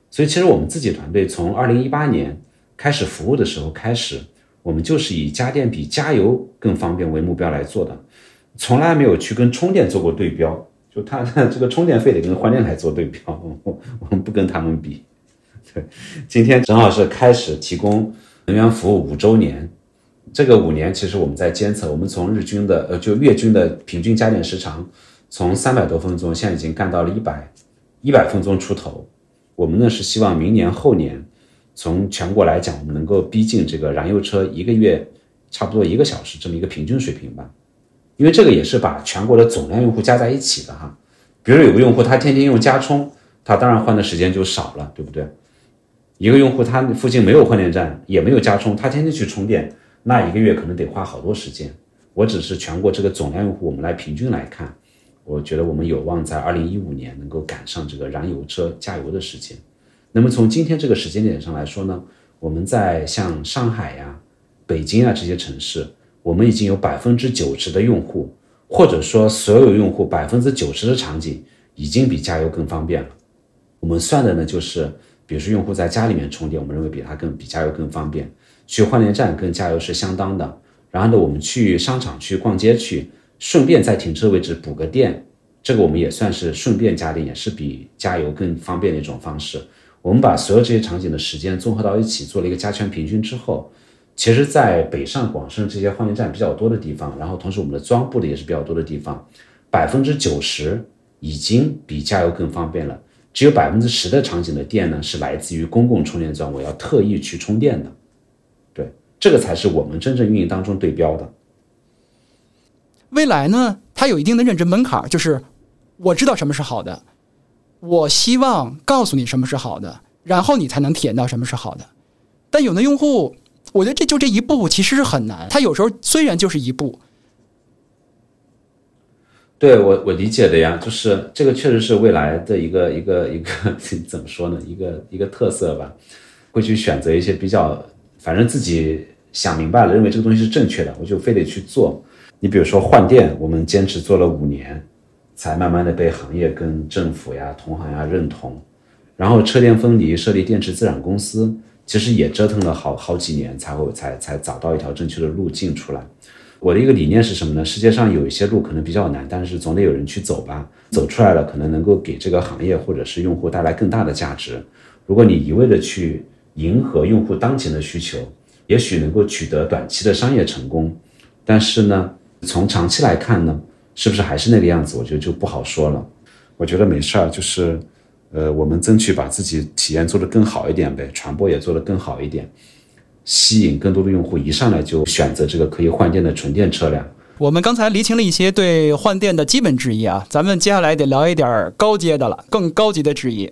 Speaker 2: 所以，其实我们自己团队从二零一八年开始服务的时候开始，我们就是以家电比加油更方便为目标来做的，从来没有去跟充电做过对标。就他这个充电费得跟换电来做对标，我 (laughs) 我们不跟他们比。对，今天正好是开始提供能源服务五周年。这个五年，其实我们在监测，我们从日均的呃，就月均的平均加电时长，从三百多分钟现在已经干到了一百一百分钟出头。我们呢是希望明年后年，从全国来讲，我们能够逼近这个燃油车一个月差不多一个小时这么一个平均水平吧。因为这个也是把全国的总量用户加在一起的哈。比如有个用户他天天用加充，他当然换的时间就少了，对不对？一个用户他附近没有换电站，也没有加充，他天天去充电，那一个月可能得花好多时间。我只是全国这个总量用户，我们来平均来看，我觉得我们有望在二零一五年能够赶上这个燃油车加油的时间。那么从今天这个时间点上来说呢，我们在像上海呀、北京啊这些城市，我们已经有百分之九十的用户。或者说，所有用户百分之九十的场景已经比加油更方便了。我们算的呢，就是比如说用户在家里面充电，我们认为比它更比加油更方便。去换电站跟加油是相当的。然后呢，我们去商场去逛街去，顺便在停车位置补个电，这个我们也算是顺便加电，也是比加油更方便的一种方式。我们把所有这些场景的时间综合到一起，做了一个加权平均之后。其实，在北上广深这些换电站比较多的地方，然后同时我们的装布的也是比较多的地方，百分之九十已经比加油更方便了。只有百分之十的场景的电呢，是来自于公共充电桩，我要特意去充电的。对，这个才是我们真正运营当中对标的。
Speaker 1: 未来呢，它有一定的认知门槛，就是我知道什么是好的，我希望告诉你什么是好的，然后你才能体验到什么是好的。但有的用户。我觉得这就这一步其实是很难。他有时候虽然就是一步，
Speaker 2: 对我我理解的呀，就是这个确实是未来的一个 (laughs) 一个一个怎么说呢？一个一个特色吧，会去选择一些比较，反正自己想明白了，认为这个东西是正确的，我就非得去做。你比如说换电，我们坚持做了五年，才慢慢的被行业跟政府呀、同行呀认同。然后车电分离，设立电池自产公司。其实也折腾了好好几年，才会才才找到一条正确的路径出来。我的一个理念是什么呢？世界上有一些路可能比较难，但是总得有人去走吧。走出来了，可能能够给这个行业或者是用户带来更大的价值。如果你一味的去迎合用户当前的需求，也许能够取得短期的商业成功，但是呢，从长期来看呢，是不是还是那个样子？我觉得就不好说了。我觉得没事儿，就是。呃，我们争取把自己体验做得更好一点呗，传播也做得更好一点，吸引更多的用户一上来就选择这个可以换电的纯电车辆。
Speaker 1: 我们刚才厘清了一些对换电的基本质疑啊，咱们接下来得聊一点高阶的了，更高级的质疑。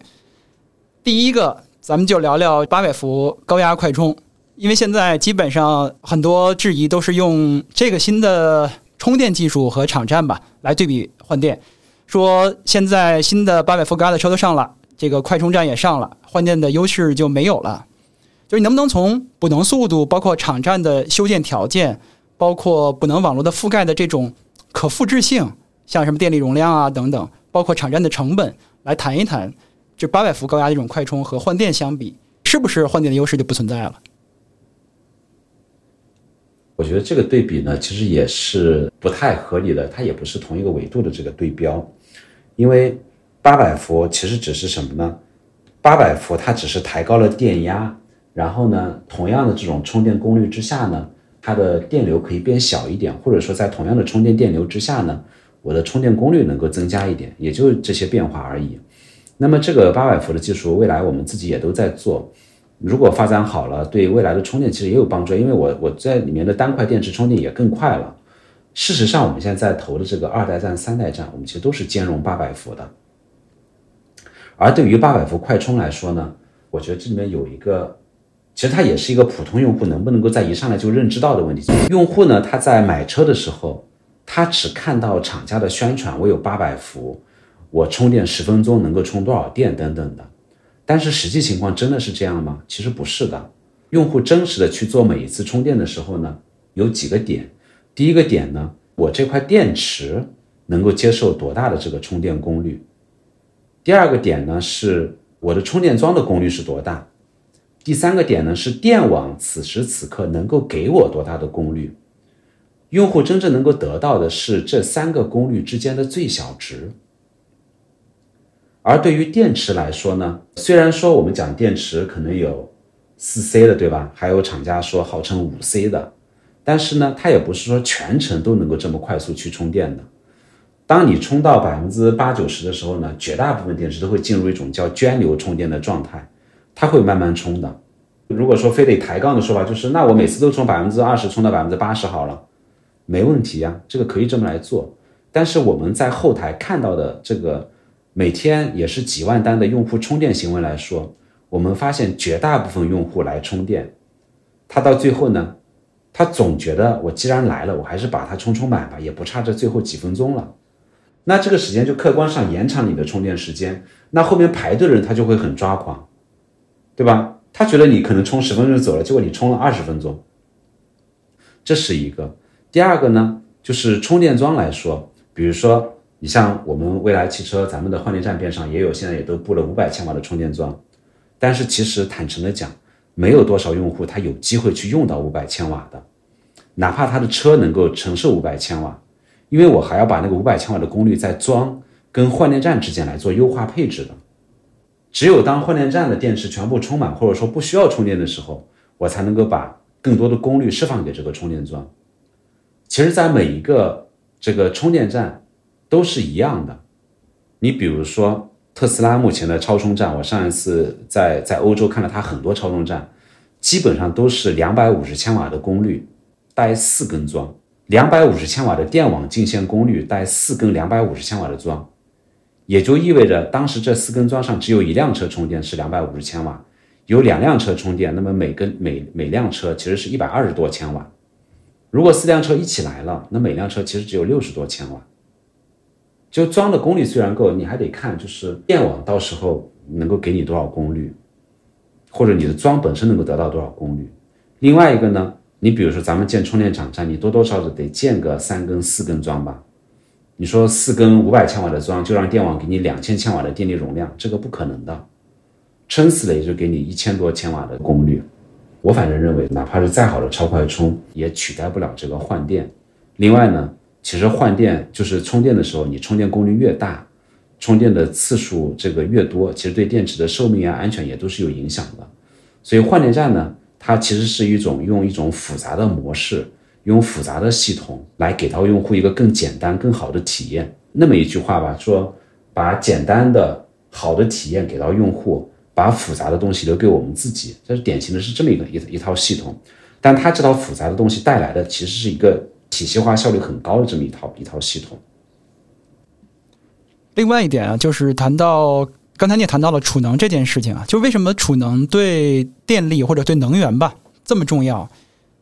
Speaker 1: 第一个，咱们就聊聊八百伏高压快充，因为现在基本上很多质疑都是用这个新的充电技术和场站吧来对比换电。说现在新的八百伏高压的车都上了，这个快充站也上了，换电的优势就没有了。就是你能不能从补能速度，包括场站的修建条件，包括补能网络的覆盖的这种可复制性，像什么电力容量啊等等，包括场站的成本，来谈一谈，就八百伏高压这种快充和换电相比，是不是换电的优势就不存在了？
Speaker 2: 我觉得这个对比呢，其实也是不太合理的，它也不是同一个维度的这个对标，因为八百伏其实只是什么呢？八百伏它只是抬高了电压，然后呢，同样的这种充电功率之下呢，它的电流可以变小一点，或者说在同样的充电电流之下呢，我的充电功率能够增加一点，也就这些变化而已。那么这个八百伏的技术，未来我们自己也都在做。如果发展好了，对未来的充电其实也有帮助，因为我我在里面的单块电池充电也更快了。事实上，我们现在在投的这个二代站、三代站，我们其实都是兼容八百伏的。而对于八百伏快充来说呢，我觉得这里面有一个，其实它也是一个普通用户能不能够在一上来就认知到的问题。用户呢，他在买车的时候，他只看到厂家的宣传，我有八百伏，我充电十分钟能够充多少电等等的。但是实际情况真的是这样吗？其实不是的。用户真实的去做每一次充电的时候呢，有几个点。第一个点呢，我这块电池能够接受多大的这个充电功率？第二个点呢，是我的充电桩的功率是多大？第三个点呢，是电网此时此刻能够给我多大的功率？用户真正能够得到的是这三个功率之间的最小值。而对于电池来说呢，虽然说我们讲电池可能有四 C 的，对吧？还有厂家说号称五 C 的，但是呢，它也不是说全程都能够这么快速去充电的。当你充到百分之八九十的时候呢，绝大部分电池都会进入一种叫涓流充电的状态，它会慢慢充的。如果说非得抬杠的说法，就是那我每次都从百分之二十充到百分之八十好了，没问题呀，这个可以这么来做。但是我们在后台看到的这个每天也是几万单的用户充电行为来说，我们发现绝大部分用户来充电，他到最后呢，他总觉得我既然来了，我还是把它充充满吧，也不差这最后几分钟了。那这个时间就客观上延长你的充电时间，那后面排队的人他就会很抓狂，对吧？他觉得你可能充十分钟就走了，结果你充了二十分钟，这是一个。第二个呢，就是充电桩来说，比如说你像我们未来汽车，咱们的换电站边上也有，现在也都布了五百千瓦的充电桩，但是其实坦诚的讲，没有多少用户他有机会去用到五百千瓦的，哪怕他的车能够承受五百千瓦。因为我还要把那个五百千瓦的功率在装跟换电站之间来做优化配置的，只有当换电站的电池全部充满或者说不需要充电的时候，我才能够把更多的功率释放给这个充电桩。其实，在每一个这个充电站都是一样的。你比如说特斯拉目前的超充站，我上一次在在欧洲看了它很多超充站，基本上都是两百五十千瓦的功率带四根桩。两百五十千瓦的电网进线功率带四根两百五十千瓦的桩，也就意味着当时这四根桩上只有一辆车充电是两百五十千瓦，有两辆车充电，那么每根每每辆车其实是一百二十多千瓦。如果四辆车一起来了，那每辆车其实只有六十多千瓦。就装的功率虽然够，你还得看就是电网到时候能够给你多少功率，或者你的桩本身能够得到多少功率。另外一个呢？你比如说，咱们建充电场站，你多多少少得建个三根、四根桩吧？你说四根五百千瓦的桩，就让电网给你两千千瓦的电力容量，这个不可能的，撑死了也就给你一千多千瓦的功率。我反正认为，哪怕是再好的超快充，也取代不了这个换电。另外呢，其实换电就是充电的时候，你充电功率越大，充电的次数这个越多，其实对电池的寿命啊、安全也都是有影响的。所以换电站呢？它其实是一种用一种复杂的模式，用复杂的系统来给到用户一个更简单、更好的体验。那么一句话吧，说把简单的好的体验给到用户，把复杂的东西留给我们自己，这是典型的是这么一个一一套系统。但它这套复杂的东西带来的其实是一个体系化、效率很高的这么一套一套系统。
Speaker 1: 另外一点啊，就是谈到。刚才你也谈到了储能这件事情啊，就为什么储能对电力或者对能源吧这么重要？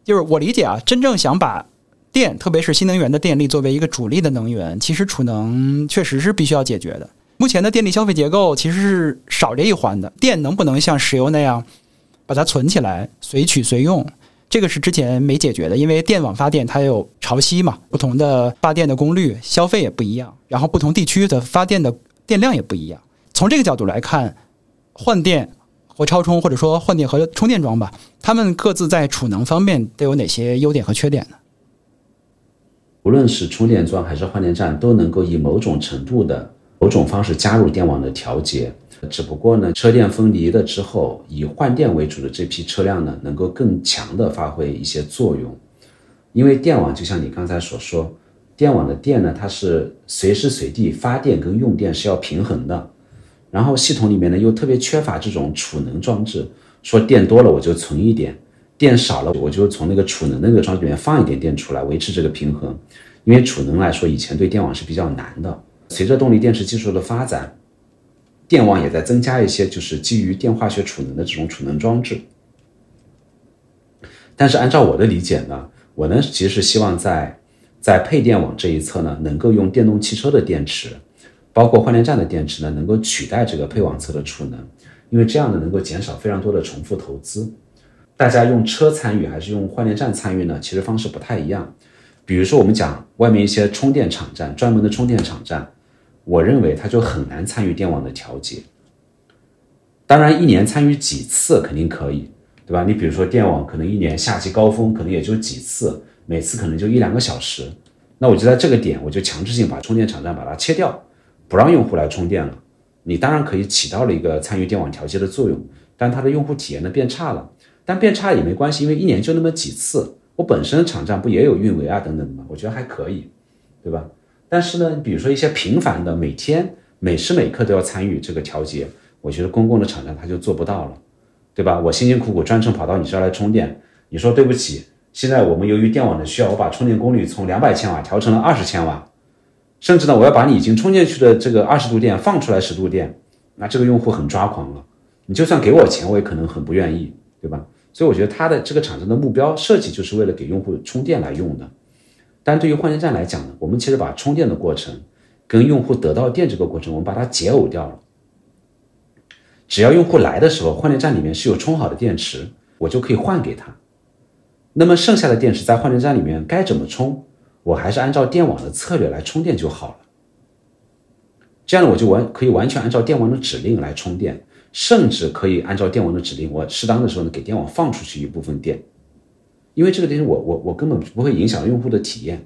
Speaker 1: 就是我理解啊，真正想把电，特别是新能源的电力作为一个主力的能源，其实储能确实是必须要解决的。目前的电力消费结构其实是少这一环的，电能不能像石油那样把它存起来随取随用？这个是之前没解决的，因为电网发电它有潮汐嘛，不同的发电的功率消费也不一样，然后不同地区的发电的电量也不一样。从这个角度来看，换电和超充，或者说换电和充电桩吧，它们各自在储能方面都有哪些优点和缺点呢？
Speaker 2: 无论是充电桩还是换电站，都能够以某种程度的某种方式加入电网的调节。只不过呢，车电分离了之后，以换电为主的这批车辆呢，能够更强的发挥一些作用。因为电网就像你刚才所说，电网的电呢，它是随时随地发电跟用电是要平衡的。然后系统里面呢又特别缺乏这种储能装置，说电多了我就存一点，电少了我就从那个储能那个装置里面放一点电出来维持这个平衡。因为储能来说，以前对电网是比较难的。随着动力电池技术的发展，电网也在增加一些就是基于电化学储能的这种储能装置。但是按照我的理解呢，我呢其实是希望在在配电网这一侧呢，能够用电动汽车的电池。包括换电站的电池呢，能够取代这个配网侧的储能，因为这样呢能够减少非常多的重复投资。大家用车参与还是用换电站参与呢？其实方式不太一样。比如说我们讲外面一些充电场站，专门的充电场站，我认为它就很难参与电网的调节。当然，一年参与几次肯定可以，对吧？你比如说电网可能一年夏季高峰可能也就几次，每次可能就一两个小时，那我就在这个点我就强制性把充电场站把它切掉。不让用户来充电了，你当然可以起到了一个参与电网调节的作用，但它的用户体验呢变差了。但变差也没关系，因为一年就那么几次，我本身场站不也有运维啊等等的吗？我觉得还可以，对吧？但是呢，比如说一些频繁的，每天每时每刻都要参与这个调节，我觉得公共的厂商他就做不到了，对吧？我辛辛苦苦专程跑到你这儿来充电，你说对不起，现在我们由于电网的需要，我把充电功率从两百千瓦调成了二十千瓦，甚至呢，我要把你已经充进去的这个二十度电放出来十度电，那这个用户很抓狂了。你就算给我钱，我也可能很不愿意，对吧？所以我觉得他的这个厂商的目标设计就是为了给用户充电来用的。但对于换电站来讲呢，我们其实把充电的过程跟用户得到电这个过程，我们把它解耦掉了。只要用户来的时候，换电站里面是有充好的电池，我就可以换给他。那么剩下的电池在换电站里面该怎么充，我还是按照电网的策略来充电就好了。这样呢，我就完可以完全按照电网的指令来充电。甚至可以按照电网的指令，我适当的时候呢给电网放出去一部分电，因为这个东西我我我根本不会影响用户的体验，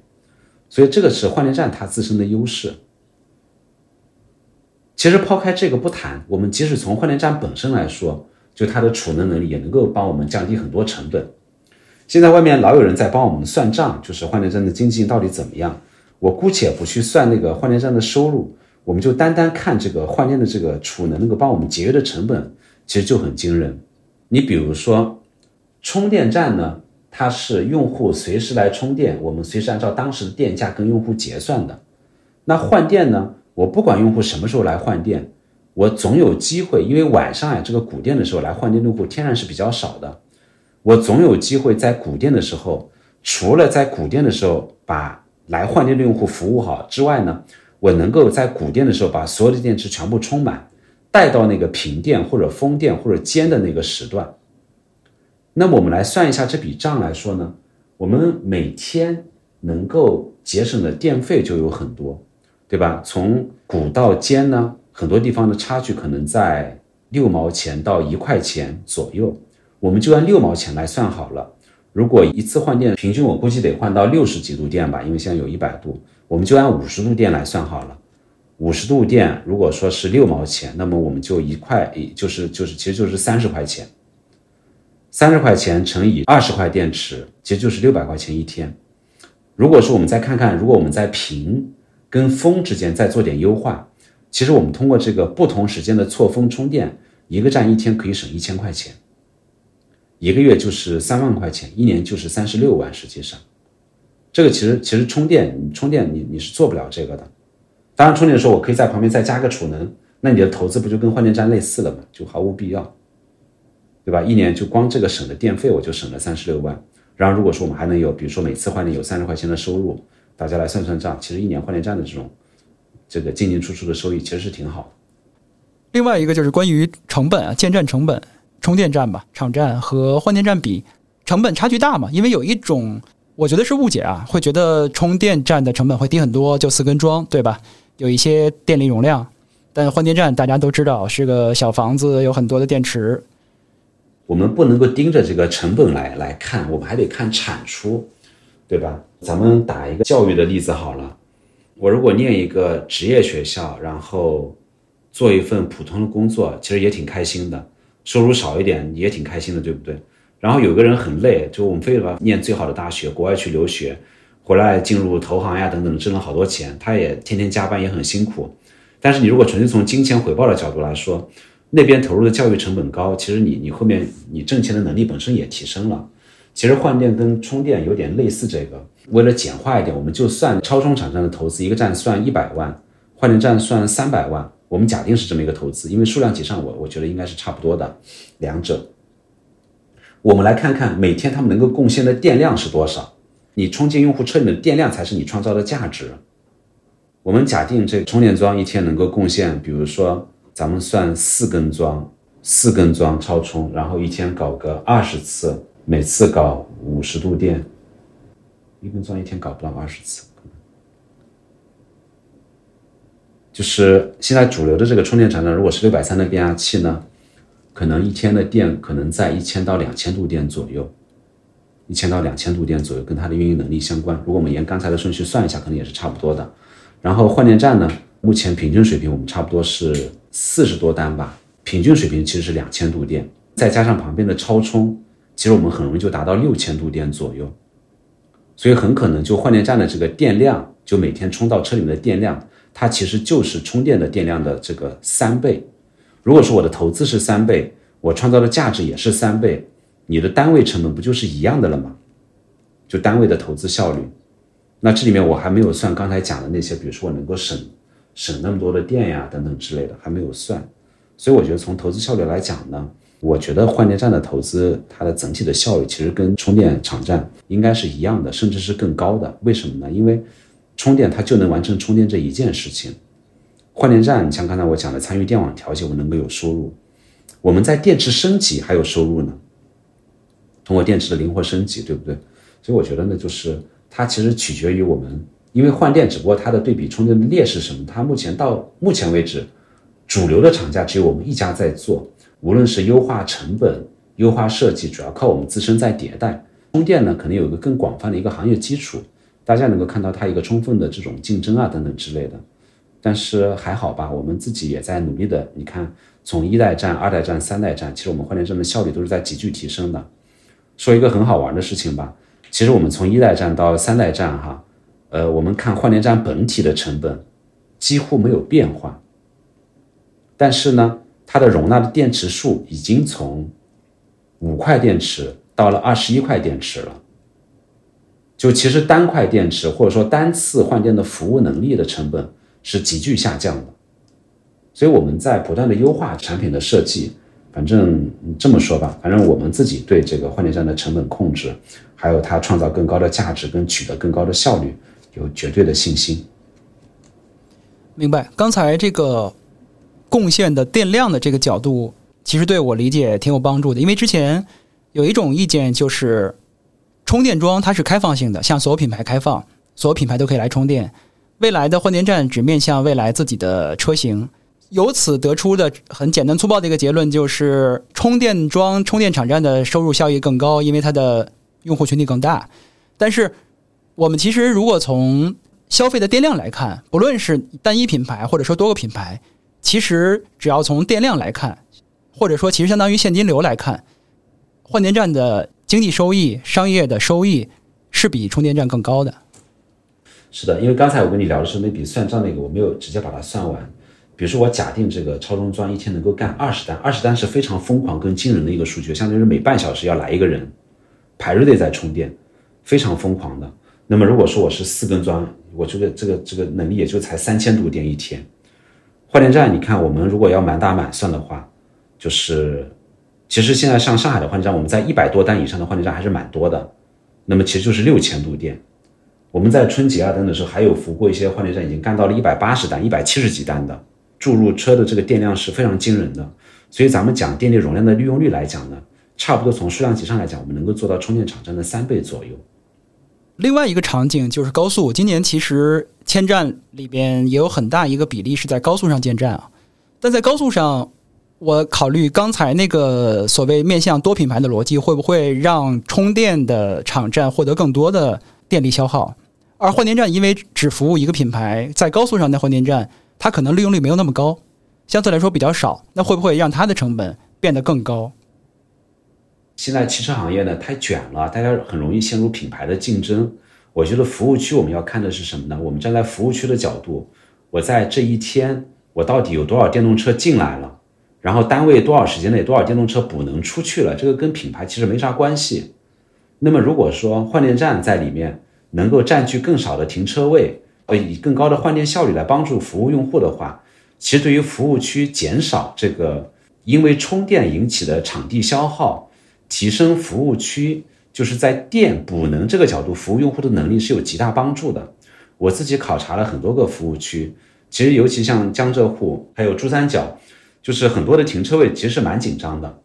Speaker 2: 所以这个是换电站它自身的优势。其实抛开这个不谈，我们即使从换电站本身来说，就它的储能能力也能够帮我们降低很多成本。现在外面老有人在帮我们算账，就是换电站的经济到底怎么样？我姑且不去算那个换电站的收入。我们就单单看这个换电的这个储能能够帮我们节约的成本，其实就很惊人。你比如说，充电站呢，它是用户随时来充电，我们随时按照当时的电价跟用户结算的。那换电呢，我不管用户什么时候来换电，我总有机会，因为晚上呀这个补电的时候来换电用户天然是比较少的，我总有机会在补电的时候，除了在补电的时候把来换电的用户服务好之外呢。我能够在补电的时候把所有的电池全部充满，带到那个平电或者峰电或者尖的那个时段。那么我们来算一下这笔账来说呢，我们每天能够节省的电费就有很多，对吧？从谷到尖呢，很多地方的差距可能在六毛钱到一块钱左右，我们就按六毛钱来算好了。如果一次换电平均，我估计得换到六十几度电吧，因为现在有一百度。我们就按五十度电来算好了，五十度电如果说是六毛钱，那么我们就一块，就是就是其实就是三十块钱，三十块钱乘以二十块电池，其实就是六百块钱一天。如果说我们再看看，如果我们在平跟峰之间再做点优化，其实我们通过这个不同时间的错峰充电，一个站一天可以省一千块钱，一个月就是三万块钱，一年就是三十六万，实际上。这个其实其实充电，你充电你你是做不了这个的。当然充电的时候，我可以在旁边再加个储能，那你的投资不就跟换电站类似了吗？就毫无必要，对吧？一年就光这个省的电费，我就省了三十六万。然后如果说我们还能有，比如说每次换电有三十块钱的收入，大家来算算账，其实一年换电站的这种这个进进出出的收益其实是挺好的。
Speaker 1: 另外一个就是关于成本啊，建站成本，充电站吧，场站和换电站比，成本差距大嘛？因为有一种。我觉得是误解啊，会觉得充电站的成本会低很多，就四根桩，对吧？有一些电力容量，但换电站大家都知道是个小房子，有很多的电池。
Speaker 2: 我们不能够盯着这个成本来来看，我们还得看产出，对吧？咱们打一个教育的例子好了，我如果念一个职业学校，然后做一份普通的工作，其实也挺开心的，收入少一点也挺开心的，对不对？然后有个人很累，就我们非得念最好的大学，国外去留学，回来进入投行呀等等，挣了好多钱。他也天天加班，也很辛苦。但是你如果纯粹从金钱回报的角度来说，那边投入的教育成本高，其实你你后面你挣钱的能力本身也提升了。其实换电跟充电有点类似，这个为了简化一点，我们就算超充厂商的投资，一个站算一百万，换电站算三百万，我们假定是这么一个投资，因为数量级上我我觉得应该是差不多的，两者。我们来看看每天他们能够贡献的电量是多少？你充进用户车里的电量才是你创造的价值。我们假定这充电桩一天能够贡献，比如说咱们算四根桩，四根桩超充，然后一天搞个二十次，每次搞五十度电，一根桩一天搞不到二十次，就是现在主流的这个充电厂商，如果是六百三的变压器呢？可能一天的电可能在一千到两千度电左右，一千到两千度电左右，跟它的运营能力相关。如果我们沿刚才的顺序算一下，可能也是差不多的。然后换电站呢，目前平均水平我们差不多是四十多单吧，平均水平其实是两千度电，再加上旁边的超充，其实我们很容易就达到六千度电左右。所以很可能就换电站的这个电量，就每天充到车里面的电量，它其实就是充电的电量的这个三倍。如果说我的投资是三倍，我创造的价值也是三倍，你的单位成本不就是一样的了吗？就单位的投资效率。那这里面我还没有算刚才讲的那些，比如说我能够省省那么多的电呀等等之类的，还没有算。所以我觉得从投资效率来讲呢，我觉得换电站的投资它的整体的效率其实跟充电场站应该是一样的，甚至是更高的。为什么呢？因为充电它就能完成充电这一件事情。换电站，像刚才我讲的参与电网调节，我们能够有收入。我们在电池升级还有收入呢，通过电池的灵活升级，对不对？所以我觉得呢，就是它其实取决于我们，因为换电只不过它的对比充电的劣势是什么？它目前到目前为止。主流的厂家只有我们一家在做，无论是优化成本、优化设计，主要靠我们自身在迭代。充电呢，可能有一个更广泛的一个行业基础，大家能够看到它一个充分的这种竞争啊等等之类的。但是还好吧，我们自己也在努力的。你看，从一代站、二代站、三代站，其实我们换电站的效率都是在急剧提升的。说一个很好玩的事情吧，其实我们从一代站到三代站，哈，呃，我们看换电站本体的成本几乎没有变化。但是呢，它的容纳的电池数已经从五块电池到了二十一块电池了。就其实单块电池或者说单次换电的服务能力的成本是急剧下降的。所以我们在不断的优化产品的设计。反正这么说吧，反正我们自己对这个换电站的成本控制，还有它创造更高的价值跟取得更高的效率，有绝对的信心。
Speaker 1: 明白。刚才这个。贡献的电量的这个角度，其实对我理解挺有帮助的。因为之前有一种意见就是，充电桩它是开放性的，向所有品牌开放，所有品牌都可以来充电。未来的换电站只面向未来自己的车型，由此得出的很简单粗暴的一个结论就是，充电桩、充电场站的收入效益更高，因为它的用户群体更大。但是，我们其实如果从消费的电量来看，不论是单一品牌或者说多个品牌。其实，只要从电量来看，或者说其实相当于现金流来看，换电站的经济收益、商业的收益是比充电站更高的。
Speaker 2: 是的，因为刚才我跟你聊的是那笔算账那个，我没有直接把它算完。比如说，我假定这个超充桩一天能够干二十单，二十单是非常疯狂跟惊人的一个数据，相当于是每半小时要来一个人，排着队在充电，非常疯狂的。那么如果说我是四根桩，我这个这个这个能力也就才三千度电一天。换电站，你看，我们如果要满打满算的话，就是，其实现在上上海的换电站，我们在一百多单以上的换电站还是蛮多的。那么其实就是六千度电。我们在春节啊等等时候，还有服过一些换电站，已经干到了一百八十单、一百七十几单的，注入车的这个电量是非常惊人的。所以咱们讲电力容量的利用率来讲呢，差不多从数量级上来讲，我们能够做到充电场站的三倍左右。
Speaker 1: 另外一个场景就是高速，今年其实迁站里边也有很大一个比例是在高速上建站啊。但在高速上，我考虑刚才那个所谓面向多品牌的逻辑，会不会让充电的场站获得更多的电力消耗？而换电站因为只服务一个品牌，在高速上的换电站，它可能利用率没有那么高，相对来说比较少。那会不会让它的成本变得更高？
Speaker 2: 现在汽车行业呢太卷了，大家很容易陷入品牌的竞争。我觉得服务区我们要看的是什么呢？我们站在服务区的角度，我在这一天我到底有多少电动车进来了，然后单位多少时间内多少电动车补能出去了，这个跟品牌其实没啥关系。那么如果说换电站在里面能够占据更少的停车位，呃，以更高的换电效率来帮助服务用户的话，其实对于服务区减少这个因为充电引起的场地消耗。提升服务区就是在电补能这个角度，服务用户的能力是有极大帮助的。我自己考察了很多个服务区，其实尤其像江浙沪还有珠三角，就是很多的停车位其实是蛮紧张的。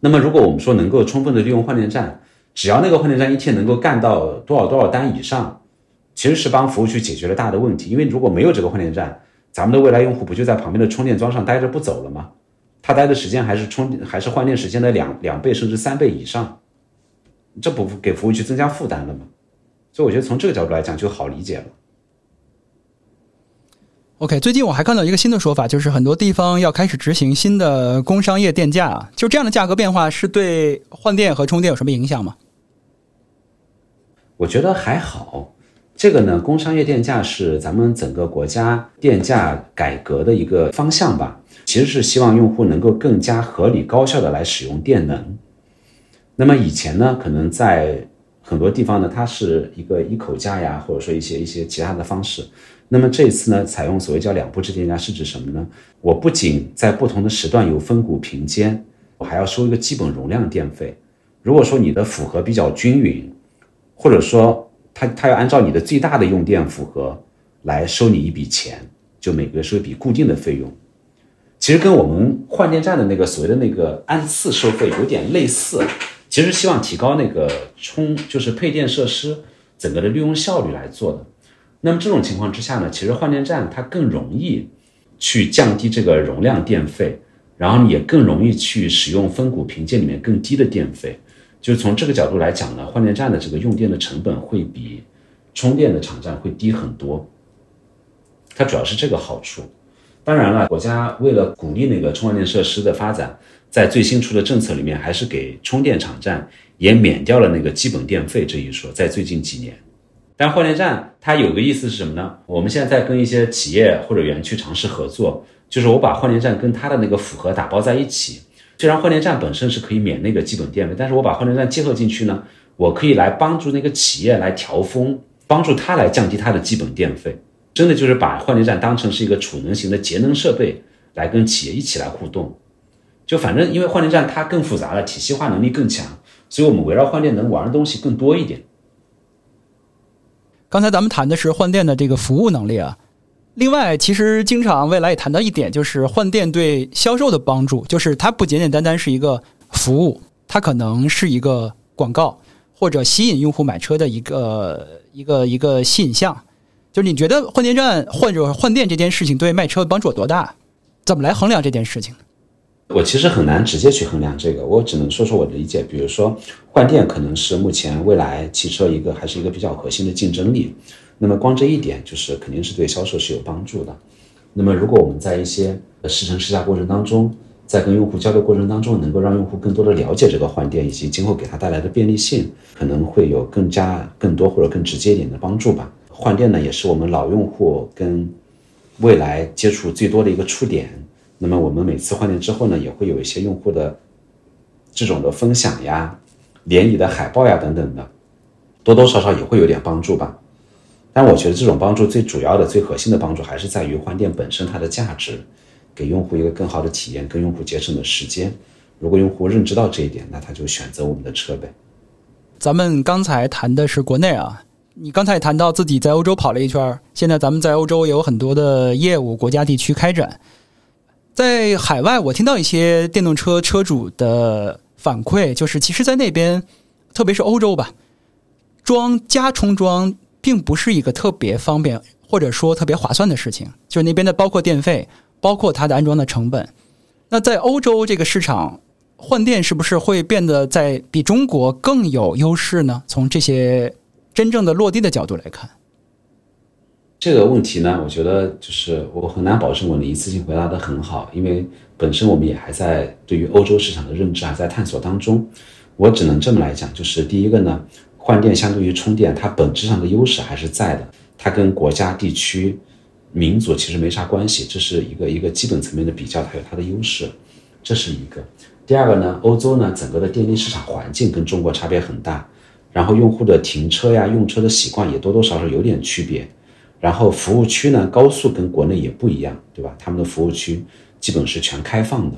Speaker 2: 那么如果我们说能够充分的利用换电站，只要那个换电站一天能够干到多少多少单以上，其实是帮服务区解决了大的问题。因为如果没有这个换电站，咱们的未来用户不就在旁边的充电桩上待着不走了吗？他待的时间还是充还是换电时间的两两倍甚至三倍以上，这不给服务区增加负担了吗？所以我觉得从这个角度来讲就好理解了。
Speaker 1: OK，最近我还看到一个新的说法，就是很多地方要开始执行新的工商业电价，就这样的价格变化是对换电和充电有什么影响吗？
Speaker 2: 我觉得还好。这个呢，工商业电价是咱们整个国家电价改革的一个方向吧。其实是希望用户能够更加合理高效的来使用电能。那么以前呢，可能在很多地方呢，它是一个一口价呀，或者说一些一些其他的方式。那么这一次呢，采用所谓叫两步制电价是指什么呢？我不仅在不同的时段有分股平间，我还要收一个基本容量电费。如果说你的负荷比较均匀，或者说它它要按照你的最大的用电负荷来收你一笔钱，就每个月收一笔固定的费用。其实跟我们换电站的那个所谓的那个按次收费有点类似，其实希望提高那个充就是配电设施整个的利用效率来做的。那么这种情况之下呢，其实换电站它更容易去降低这个容量电费，然后也更容易去使用分股凭借里面更低的电费。就是从这个角度来讲呢，换电站的这个用电的成本会比充电的场站会低很多。它主要是这个好处。当然了，国家为了鼓励那个充换电设施的发展，在最新出的政策里面，还是给充电场站也免掉了那个基本电费这一说。在最近几年，但换电站它有个意思是什么呢？我们现在在跟一些企业或者园区尝试合作，就是我把换电站跟它的那个负荷打包在一起。虽然换电站本身是可以免那个基本电费，但是我把换电站结合进去呢，我可以来帮助那个企业来调峰，帮助他来降低它的基本电费。真的就是把换电站当成是一个储能型的节能设备，来跟企业一起来互动。就反正因为换电站它更复杂了，体系化能力更强，所以我们围绕换电能玩的东西更多一点。
Speaker 1: 刚才咱们谈的是换电的这个服务能力啊，另外其实经常未来也谈到一点，就是换电对销售的帮助，就是它不简简单单是一个服务，它可能是一个广告或者吸引用户买车的一个一个一个吸引项。就是你觉得换电站或者换电这件事情对卖车帮助有多大？怎么来衡量这件事情？
Speaker 2: 我其实很难直接去衡量这个，我只能说说我的理解。比如说，换电可能是目前未来汽车一个还是一个比较核心的竞争力。那么光这一点就是肯定是对销售是有帮助的。那么如果我们在一些试乘试驾过程当中，在跟用户交流过程当中，能够让用户更多的了解这个换电以及今后给他带来的便利性，可能会有更加更多或者更直接一点的帮助吧。换电呢，也是我们老用户跟未来接触最多的一个触点。那么我们每次换电之后呢，也会有一些用户的这种的分享呀、联谊的海报呀等等的，多多少少也会有点帮助吧。但我觉得这种帮助最主要的、最核心的帮助还是在于换电本身它的价值，给用户一个更好的体验，跟用户节省的时间。如果用户认知到这一点，那他就选择我们的车呗。
Speaker 1: 咱们刚才谈的是国内啊。你刚才也谈到自己在欧洲跑了一圈，现在咱们在欧洲也有很多的业务，国家地区开展。在海外，我听到一些电动车车主的反馈，就是其实，在那边，特别是欧洲吧，装加充装并不是一个特别方便或者说特别划算的事情，就是那边的包括电费，包括它的安装的成本。那在欧洲这个市场，换电是不是会变得在比中国更有优势呢？从这些。真正的落地的角度来看，
Speaker 2: 这个问题呢，我觉得就是我很难保证我能一次性回答的很好，因为本身我们也还在对于欧洲市场的认知还在探索当中。我只能这么来讲，就是第一个呢，换电相对于充电，它本质上的优势还是在的，它跟国家、地区、民族其实没啥关系，这是一个一个基本层面的比较，它有它的优势，这是一个。第二个呢，欧洲呢整个的电力市场环境跟中国差别很大。然后用户的停车呀、用车的习惯也多多少少有点区别。然后服务区呢，高速跟国内也不一样，对吧？他们的服务区基本是全开放的，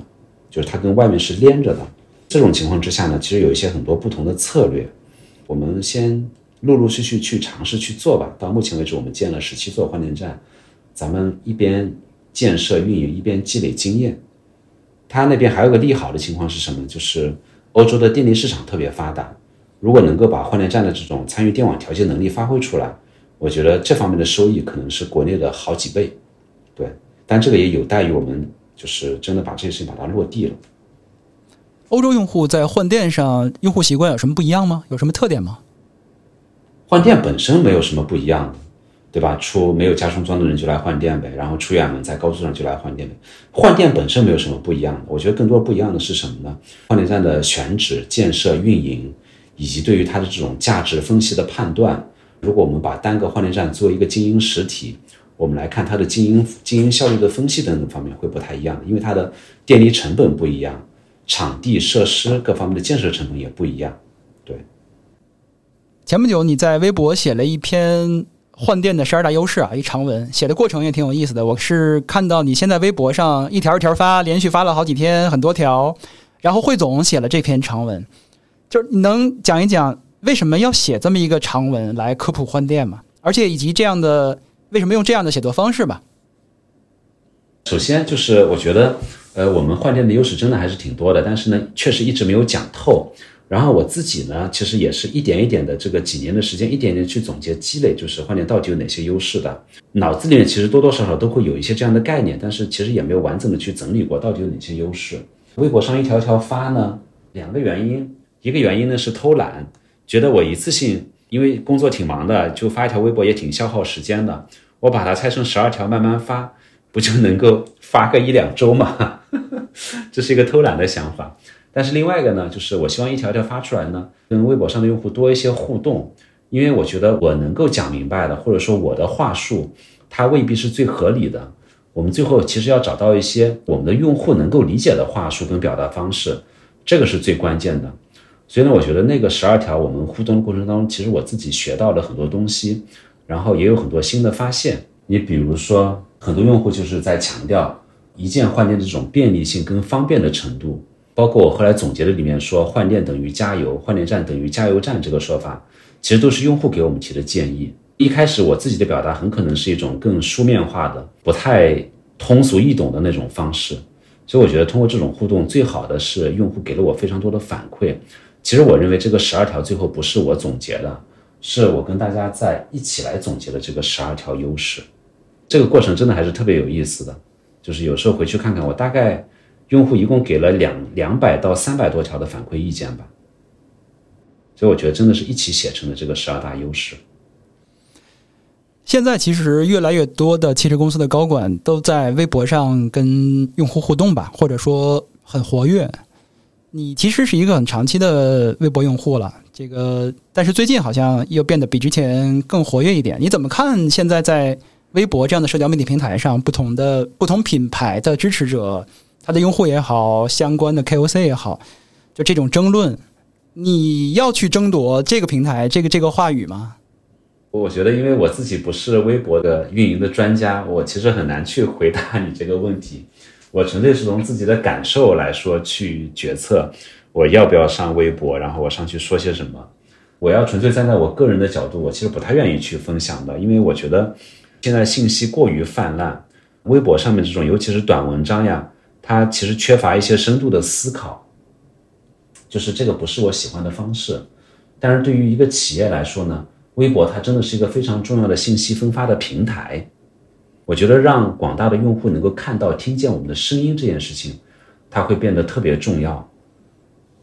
Speaker 2: 就是它跟外面是连着的。这种情况之下呢，其实有一些很多不同的策略。我们先陆陆续续去尝试去做吧。到目前为止，我们建了十七座换电站，咱们一边建设运营，一边积累经验。它那边还有个利好的情况是什么呢？就是欧洲的电力市场特别发达。如果能够把换电站的这种参与电网调节能力发挥出来，我觉得这方面的收益可能是国内的好几倍，对。但这个也有待于我们就是真的把这些事情把它落地了。
Speaker 1: 欧洲用户在换电上用户习惯有什么不一样吗？有什么特点吗？
Speaker 2: 换电本身没有什么不一样的，对吧？出没有加充桩的人就来换电呗，然后出远门在高速上就来换电呗。换电本身没有什么不一样的，我觉得更多不一样的是什么呢？换电站的选址、建设、运营。以及对于它的这种价值分析的判断。如果我们把单个换电站做一个经营实体，我们来看它的经营经营效率的分析等等方面会不太一样，因为它的电力成本不一样，场地设施各方面的建设成本也不一样。对。
Speaker 1: 前不久你在微博写了一篇换电的十二大优势啊，一长文，写的过程也挺有意思的。我是看到你现在微博上一条一条发，连续发了好几天，很多条，然后汇总写了这篇长文，就是你能讲一讲为什么要写这么一个长文来科普换电吗？而且以及这样的。为什么用这样的写作方式吧？
Speaker 2: 首先就是我觉得，呃，我们换电的优势真的还是挺多的，但是呢，确实一直没有讲透。然后我自己呢，其实也是一点一点的，这个几年的时间，一点点去总结积累，就是换电到底有哪些优势的。脑子里面其实多多少少都会有一些这样的概念，但是其实也没有完整的去整理过，到底有哪些优势。微博上一条条发呢，两个原因，一个原因呢是偷懒，觉得我一次性，因为工作挺忙的，就发一条微博也挺消耗时间的。我把它拆成十二条慢慢发，不就能够发个一两周吗？(laughs) 这是一个偷懒的想法。但是另外一个呢，就是我希望一条条发出来呢，跟微博上的用户多一些互动，因为我觉得我能够讲明白的，或者说我的话术，它未必是最合理的。我们最后其实要找到一些我们的用户能够理解的话术跟表达方式，这个是最关键的。所以呢，我觉得那个十二条我们互动的过程当中，其实我自己学到了很多东西。然后也有很多新的发现，你比如说，很多用户就是在强调一键换电的这种便利性跟方便的程度，包括我后来总结的里面说换电等于加油，换电站等于加油站这个说法，其实都是用户给我们提的建议。一开始我自己的表达很可能是一种更书面化的、不太通俗易懂的那种方式，所以我觉得通过这种互动，最好的是用户给了我非常多的反馈。其实我认为这个十二条最后不是我总结的。是我跟大家在一起来总结的这个十二条优势，这个过程真的还是特别有意思的。就是有时候回去看看，我大概用户一共给了两两百到三百多条的反馈意见吧。所以我觉得真的是一起写成的这个十二大优势。
Speaker 1: 现在其实越来越多的汽车公司的高管都在微博上跟用户互动吧，或者说很活跃。你其实是一个很长期的微博用户了。这个，但是最近好像又变得比之前更活跃一点。你怎么看现在在微博这样的社交媒体平台上，不同的不同品牌的支持者，他的用户也好，相关的 KOC 也好，就这种争论，你要去争夺这个平台这个这个话语吗？
Speaker 2: 我觉得，因为我自己不是微博的运营的专家，我其实很难去回答你这个问题。我纯粹是从自己的感受来说去决策。我要不要上微博？然后我上去说些什么？我要纯粹站在我个人的角度，我其实不太愿意去分享的，因为我觉得现在信息过于泛滥，微博上面这种尤其是短文章呀，它其实缺乏一些深度的思考，就是这个不是我喜欢的方式。但是对于一个企业来说呢，微博它真的是一个非常重要的信息分发的平台。我觉得让广大的用户能够看到、听见我们的声音这件事情，它会变得特别重要。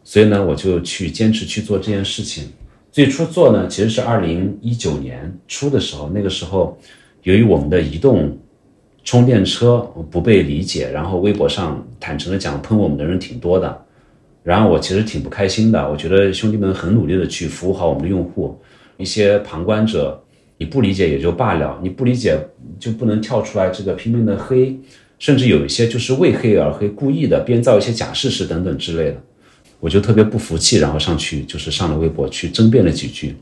Speaker 2: 所以呢，我就去坚持去做这件事情。最初做呢，其实是二零一九年初的时候，那个时候，由于我们的移动充电车不被理解，然后微博上坦诚的讲喷我们的人挺多的，然后我其实挺不开心的。我觉得兄弟们很努力的去服务好我们的用户，一些旁观者你不理解也就罢了，你不理解就不能跳出来这个拼命的黑，甚至有一些就是为黑而黑，故意的编造一些假事实等等之类的。我就特别不服气，然后上去就是上了微博去争辩了几句，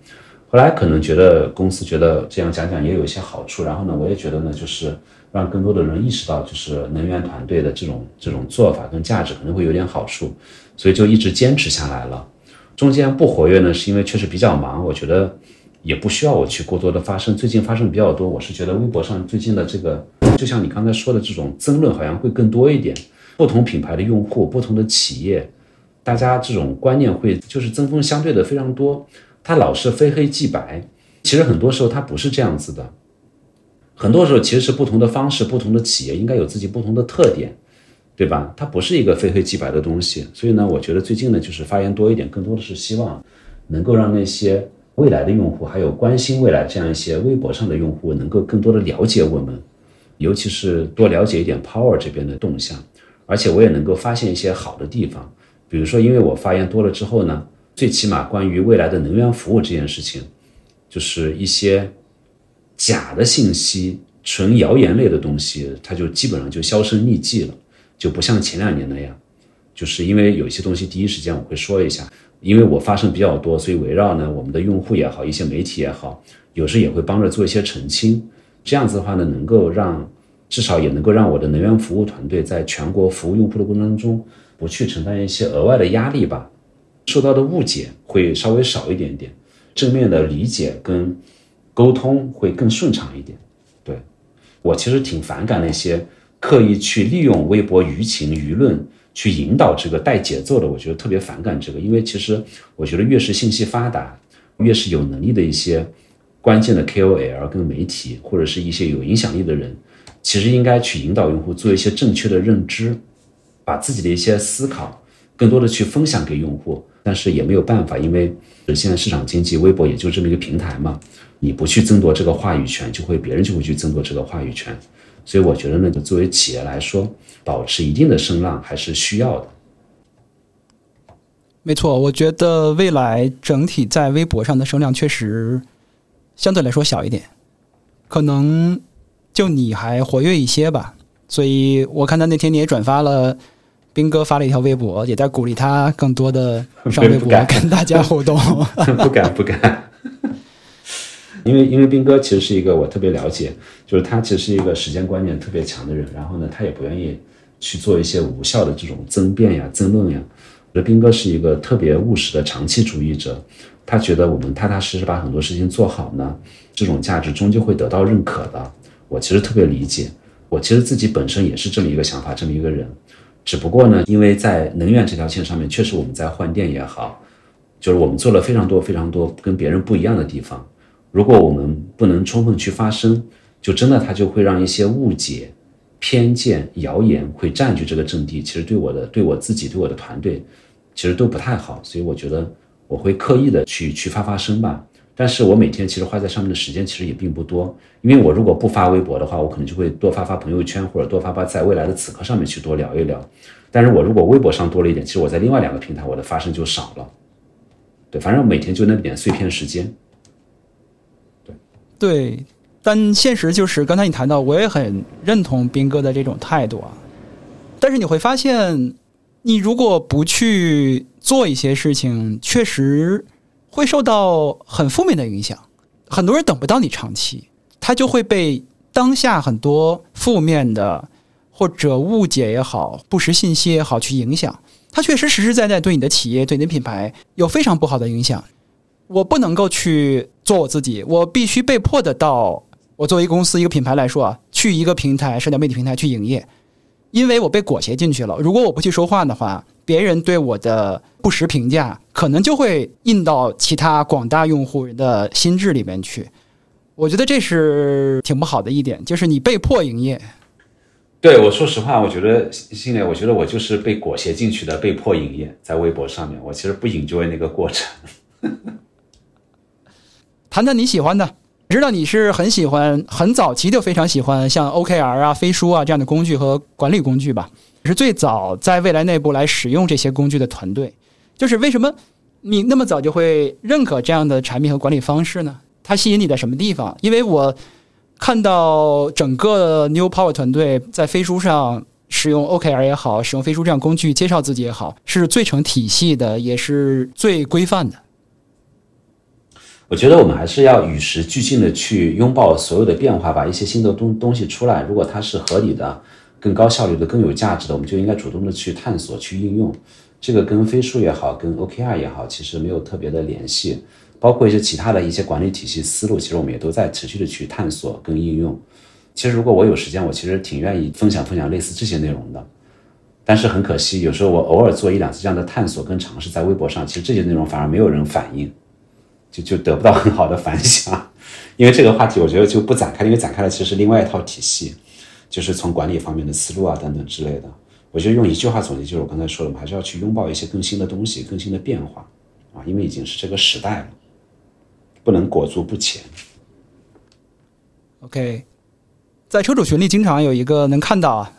Speaker 2: 后来可能觉得公司觉得这样讲讲也有一些好处，然后呢，我也觉得呢，就是让更多的人意识到，就是能源团队的这种这种做法跟价值可能会有点好处，所以就一直坚持下来了。中间不活跃呢，是因为确实比较忙，我觉得也不需要我去过多的发声。最近发生比较多，我是觉得微博上最近的这个，就像你刚才说的这种争论，好像会更多一点，不同品牌的用户，不同的企业。大家这种观念会就是针锋相对的非常多，他老是非黑即白，其实很多时候他不是这样子的，很多时候其实是不同的方式，不同的企业应该有自己不同的特点，对吧？它不是一个非黑即白的东西，所以呢，我觉得最近呢就是发言多一点，更多的是希望能够让那些未来的用户，还有关心未来这样一些微博上的用户，能够更多的了解我们，尤其是多了解一点 Power 这边的动向，而且我也能够发现一些好的地方。比如说，因为我发言多了之后呢，最起码关于未来的能源服务这件事情，就是一些假的信息、纯谣言类的东西，它就基本上就销声匿迹了，就不像前两年那样。就是因为有些东西，第一时间我会说一下，因为我发生比较多，所以围绕呢我们的用户也好，一些媒体也好，有时也会帮着做一些澄清。这样子的话呢，能够让至少也能够让我的能源服务团队在全国服务用户的过程当中，不去承担一些额外的压力吧，受到的误解会稍微少一点点，正面的理解跟沟通会更顺畅一点。对我其实挺反感那些刻意去利用微博舆情舆论。去引导这个带节奏的，我觉得特别反感这个，因为其实我觉得越是信息发达，越是有能力的一些关键的 KOL 跟媒体，或者是一些有影响力的人，其实应该去引导用户做一些正确的认知，把自己的一些思考更多的去分享给用户。但是也没有办法，因为现在市场经济，微博也就这么一个平台嘛，你不去争夺这个话语权，就会别人就会去争夺这个话语权。所以我觉得呢，就作为企业来说。保持一定的声浪还是需要的。
Speaker 1: 没错，我觉得未来整体在微博上的声量确实相对来说小一点，可能就你还活跃一些吧。所以我看到那天你也转发了，斌哥发了一条微博，也在鼓励他更多的上 (laughs) 微博跟大家互动。(laughs)
Speaker 2: 不敢不敢。因为因为斌哥其实是一个我特别了解，就是他其实是一个时间观念特别强的人，然后呢，他也不愿意。去做一些无效的这种争辩呀、争论呀。我觉得斌哥是一个特别务实的长期主义者，他觉得我们踏踏实实把很多事情做好呢，这种价值终究会得到认可的。我其实特别理解，我其实自己本身也是这么一个想法，这么一个人。只不过呢，因为在能源这条线上面，确实我们在换电也好，就是我们做了非常多非常多跟别人不一样的地方。如果我们不能充分去发声，就真的他就会让一些误解。偏见、谣言会占据这个阵地，其实对我的、对我自己、对我的团队，其实都不太好。所以我觉得我会刻意的去去发发声吧。但是我每天其实花在上面的时间其实也并不多，因为我如果不发微博的话，我可能就会多发发朋友圈，或者多发发在未来的此刻上面去多聊一聊。但是我如果微博上多了一点，其实我在另外两个平台我的发声就少了。对，反正每天就那么点碎片时间。
Speaker 1: 对，对。但现实就是，刚才你谈到，我也很认同斌哥的这种态度啊。但是你会发现，你如果不去做一些事情，确实会受到很负面的影响。很多人等不到你长期，他就会被当下很多负面的或者误解也好、不实信息也好去影响。他确实实实在在对你的企业、对你的品牌有非常不好的影响。我不能够去做我自己，我必须被迫的到。我作为一个公司、一个品牌来说啊，去一个平台、社交媒体平台去营业，因为我被裹挟进去了。如果我不去说话的话，别人对我的不实评价可能就会印到其他广大用户人的心智里面去。我觉得这是挺不好的一点，就是你被迫营业。
Speaker 2: 对我说实话，我觉得心里，我觉得我就是被裹挟进去的，被迫营业在微博上面。我其实不 enjoy 那个过程。(laughs)
Speaker 1: 谈谈你喜欢的。知道你是很喜欢，很早期就非常喜欢像 OKR 啊、飞书啊这样的工具和管理工具吧？是最早在未来内部来使用这些工具的团队。就是为什么你那么早就会认可这样的产品和管理方式呢？它吸引你在什么地方？因为我看到整个 New Power 团队在飞书上使用 OKR 也好，使用飞书这样工具介绍自己也好，是最成体系的，也是最规范的。
Speaker 2: 我觉得我们还是要与时俱进的去拥抱所有的变化，把一些新的东东西出来。如果它是合理的、更高效率的、更有价值的，我们就应该主动的去探索、去应用。这个跟飞书也好，跟 OKR 也好，其实没有特别的联系。包括一些其他的一些管理体系思路，其实我们也都在持续的去探索跟应用。其实如果我有时间，我其实挺愿意分享分享类似这些内容的。但是很可惜，有时候我偶尔做一两次这样的探索跟尝试，在微博上，其实这些内容反而没有人反应。就就得不到很好的反响，因为这个话题我觉得就不展开，因为展开了其实是另外一套体系，就是从管理方面的思路啊等等之类的。我觉得用一句话总结，就是我刚才说的，我们还是要去拥抱一些更新的东西、更新的变化啊，因为已经是这个时代了，不能裹足不前。
Speaker 1: OK，在车主群里经常有一个能看到啊，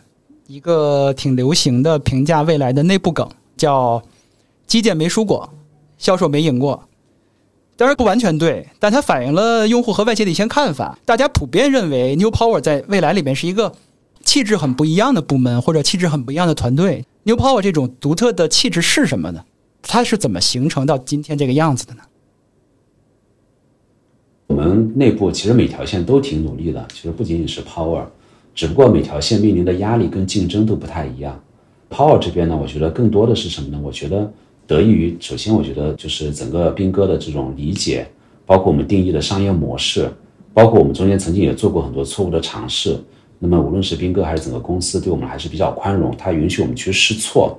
Speaker 1: 一个挺流行的评价未来的内部梗，叫“基建没输过”。销售没赢过。当然不完全对，但它反映了用户和外界的一些看法。大家普遍认为，New Power 在未来里面是一个气质很不一样的部门，或者气质很不一样的团队。New Power 这种独特的气质是什么呢？它是怎么形成到今天这个样子的呢？
Speaker 2: 我们内部其实每条线都挺努力的，其实不仅仅是 Power，只不过每条线面临的压力跟竞争都不太一样。Power 这边呢，我觉得更多的是什么呢？我觉得得益于，首先我觉得就是整个斌哥的这种理解，包括我们定义的商业模式，包括我们中间曾经也做过很多错误的尝试。那么无论是斌哥还是整个公司，对我们还是比较宽容，他允许我们去试错。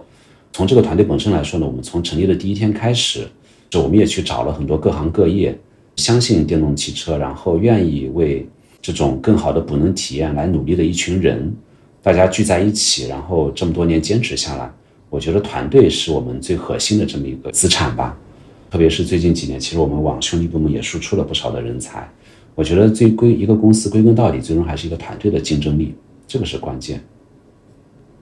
Speaker 2: 从这个团队本身来说呢，我们从成立的第一天开始，就我们也去找了很多各行各业。相信电动汽车，然后愿意为这种更好的补能体验来努力的一群人，大家聚在一起，然后这么多年坚持下来，我觉得团队是我们最核心的这么一个资产吧。特别是最近几年，其实我们往兄弟部门也输出了不少的人才。我觉得最归一个公司归根到底，最终还是一个团队的竞争力，这个是关键。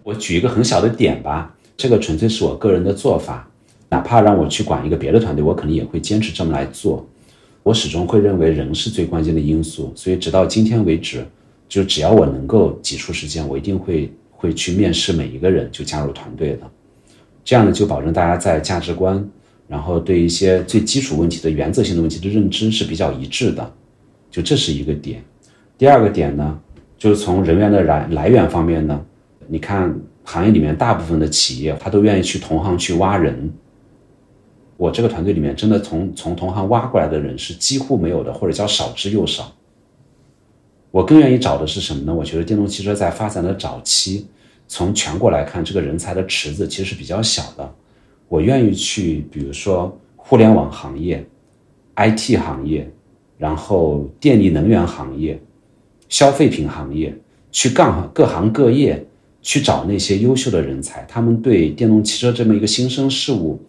Speaker 2: 我举一个很小的点吧，这个纯粹是我个人的做法，哪怕让我去管一个别的团队，我肯定也会坚持这么来做。我始终会认为人是最关键的因素，所以直到今天为止，就只要我能够挤出时间，我一定会会去面试每一个人就加入团队的。这样呢，就保证大家在价值观，然后对一些最基础问题的原则性的问题的认知是比较一致的。就这是一个点。第二个点呢，就是从人员的来来源方面呢，你看行业里面大部分的企业，他都愿意去同行去挖人。我这个团队里面，真的从从同行挖过来的人是几乎没有的，或者叫少之又少。我更愿意找的是什么呢？我觉得电动汽车在发展的早期，从全国来看，这个人才的池子其实是比较小的。我愿意去，比如说互联网行业、IT 行业，然后电力能源行业、消费品行业，去干各行各业去找那些优秀的人才，他们对电动汽车这么一个新生事物。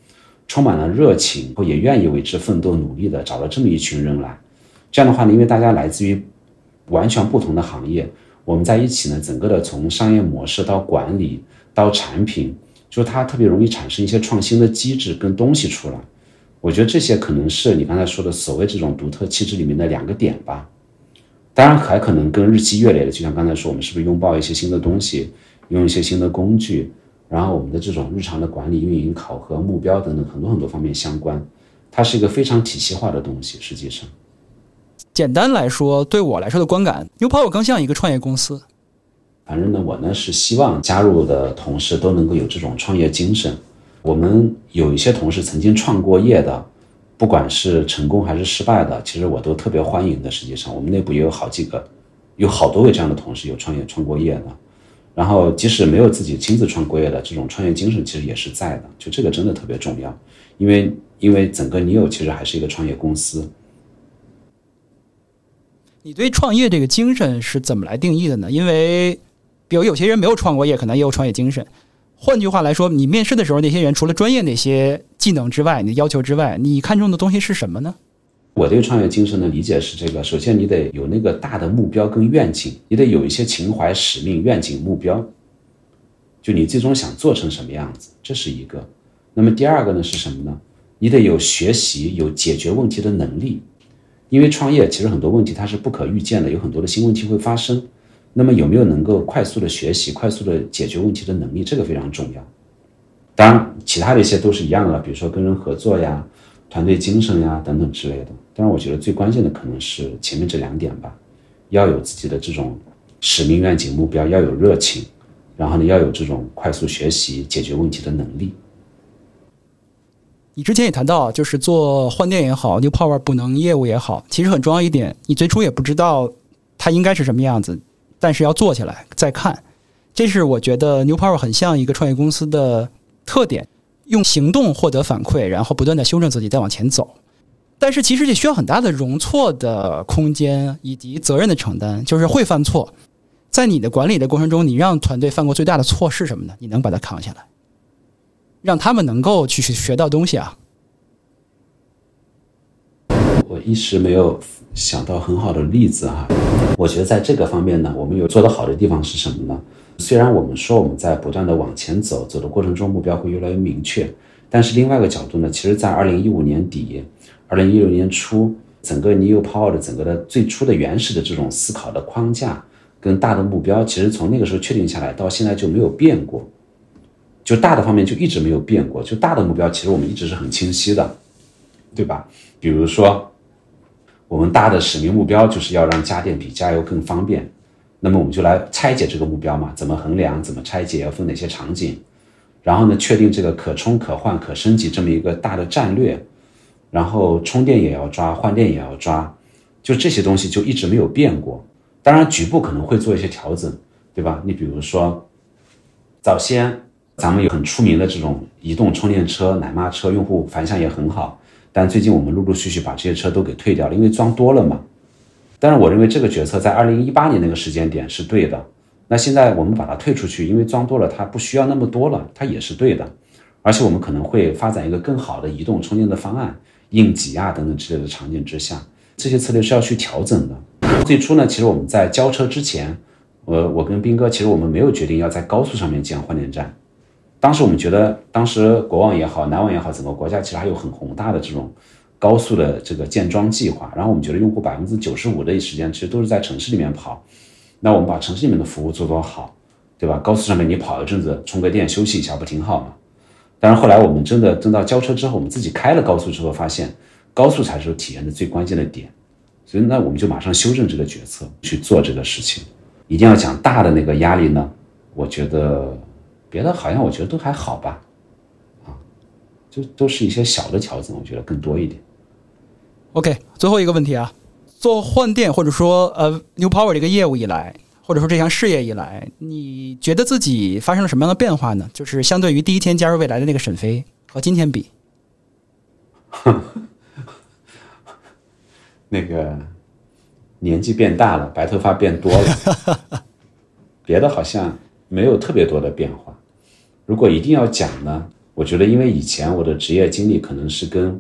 Speaker 2: 充满了热情，也愿意为之奋斗努力的找了这么一群人来，这样的话呢，因为大家来自于完全不同的行业，我们在一起呢，整个的从商业模式到管理到产品，就它特别容易产生一些创新的机制跟东西出来。我觉得这些可能是你刚才说的所谓这种独特气质里面的两个点吧。当然还可能跟日积月累的，就像刚才说，我们是不是拥抱一些新的东西，用一些新的工具。然后我们的这种日常的管理、运营、考核、目标等等很多很多方面相关，它是一个非常体系化的东西。实际上，
Speaker 1: 简单来说，对我来说的观感，New Power 更像一个创业公司。
Speaker 2: 反正呢，我呢是希望加入的同事都能够有这种创业精神。我们有一些同事曾经创过业的，不管是成功还是失败的，其实我都特别欢迎的。实际上，我们内部也有好几个，有好多位这样的同事有创业、创过业的。然后，即使没有自己亲自创过业的这种创业精神，其实也是在的。就这个真的特别重要，因为因为整个你有其实还是一个创业公司。
Speaker 1: 你对创业这个精神是怎么来定义的呢？因为，比如有些人没有创过业，可能也有创业精神。换句话来说，你面试的时候，那些人除了专业那些技能之外，你的要求之外，你看重的东西是什么呢？
Speaker 2: 我对创业精神的理解是这个：首先，你得有那个大的目标跟愿景，你得有一些情怀、使命、愿景、目标，就你最终想做成什么样子，这是一个。那么第二个呢是什么呢？你得有学习、有解决问题的能力，因为创业其实很多问题它是不可预见的，有很多的新问题会发生。那么有没有能够快速的学习、快速的解决问题的能力，这个非常重要。当然，其他的一些都是一样的，比如说跟人合作呀。团队精神呀，等等之类的。当然，我觉得最关键的可能是前面这两点吧，要有自己的这种使命、愿景、目标，要有热情，然后呢，要有这种快速学习、解决问题的能力。
Speaker 1: 你之前也谈到，就是做换电也好，New Power 补能业务也好，其实很重要一点，你最初也不知道它应该是什么样子，但是要做起来再看，这是我觉得 New Power 很像一个创业公司的特点。用行动获得反馈，然后不断的修正自己，再往前走。但是其实这需要很大的容错的空间以及责任的承担，就是会犯错。在你的管理的过程中，你让团队犯过最大的错是什么呢？你能把它扛下来，让他们能够去学到东西啊。
Speaker 2: 我一时没有想到很好的例子哈。我觉得在这个方面呢，我们有做得好的地方是什么呢？虽然我们说我们在不断的往前走，走的过程中目标会越来越明确，但是另外一个角度呢，其实在二零一五年底、二零一六年初，整个 New Power 的整个的最初的原始的这种思考的框架跟大的目标，其实从那个时候确定下来到现在就没有变过，就大的方面就一直没有变过，就大的目标其实我们一直是很清晰的，对吧？比如说。我们大的使命目标就是要让家电比加油更方便，那么我们就来拆解这个目标嘛？怎么衡量？怎么拆解？要分哪些场景？然后呢，确定这个可充可换可升级这么一个大的战略，然后充电也要抓，换电也要抓，就这些东西就一直没有变过。当然，局部可能会做一些调整，对吧？你比如说，早先咱们有很出名的这种移动充电车、奶妈车，用户反响也很好。但最近我们陆陆续续把这些车都给退掉了，因为装多了嘛。但是我认为这个决策在二零一八年那个时间点是对的。那现在我们把它退出去，因为装多了它不需要那么多了，它也是对的。而且我们可能会发展一个更好的移动充电的方案，应急啊等等之类的场景之下，这些策略是要去调整的。最初呢，其实我们在交车之前，呃，我跟斌哥其实我们没有决定要在高速上面建换电站。当时我们觉得，当时国网也好，南网也好，整个国家其实还有很宏大的这种高速的这个建桩计划。然后我们觉得，用户百分之九十五的时间其实都是在城市里面跑，那我们把城市里面的服务做做好，对吧？高速上面你跑一阵子，充个电休息一下，不挺好吗？但是后来我们真的等到交车之后，我们自己开了高速之后，发现高速才是体验的最关键的点，所以那我们就马上修正这个决策去做这个事情。一定要讲大的那个压力呢，我觉得。别的好像我觉得都还好吧，啊，就都是一些小的调整，我觉得更多一点。
Speaker 1: OK，最后一个问题啊，做换电或者说呃 New Power 这个业务以来，或者说这项事业以来，你觉得自己发生了什么样的变化呢？就是相对于第一天加入未来的那个沈飞和今天比，(laughs)
Speaker 2: 那个年纪变大了，白头发变多了，(laughs) 别的好像没有特别多的变化。如果一定要讲呢，我觉得因为以前我的职业经历可能是跟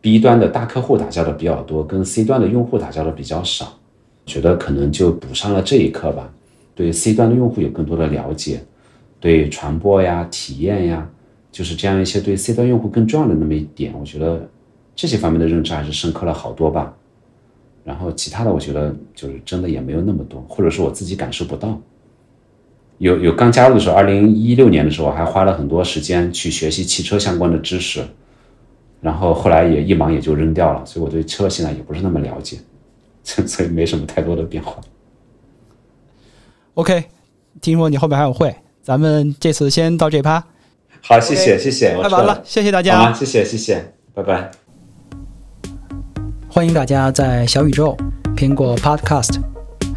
Speaker 2: B 端的大客户打交道比较多，跟 C 端的用户打交道比较少，觉得可能就补上了这一课吧。对 C 端的用户有更多的了解，对传播呀、体验呀，就是这样一些对 C 端用户更重要的那么一点，我觉得这些方面的认知还是深刻了好多吧。然后其他的，我觉得就是真的也没有那么多，或者是我自己感受不到。有有刚加入的时候，二零一六年的时候，还花了很多时间去学习汽车相关的知识，然后后来也一忙也就扔掉了，所以我对车现在也不是那么了解，(laughs) 所以没什么太多的变化。
Speaker 1: OK，听说你后面还有会，咱们这次先到这趴。
Speaker 2: 好，谢谢谢谢，
Speaker 1: 太完了，谢谢大家，
Speaker 2: 谢谢谢谢，拜拜。
Speaker 1: 欢迎大家在小宇宙、苹果 Podcast、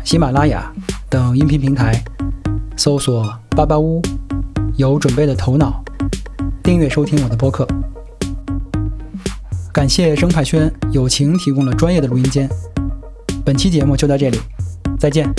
Speaker 1: 喜马拉雅等音频平台。搜索“巴巴屋”，有准备的头脑，订阅收听我的播客。感谢生态圈友情提供了专业的录音间。本期节目就到这里，再见。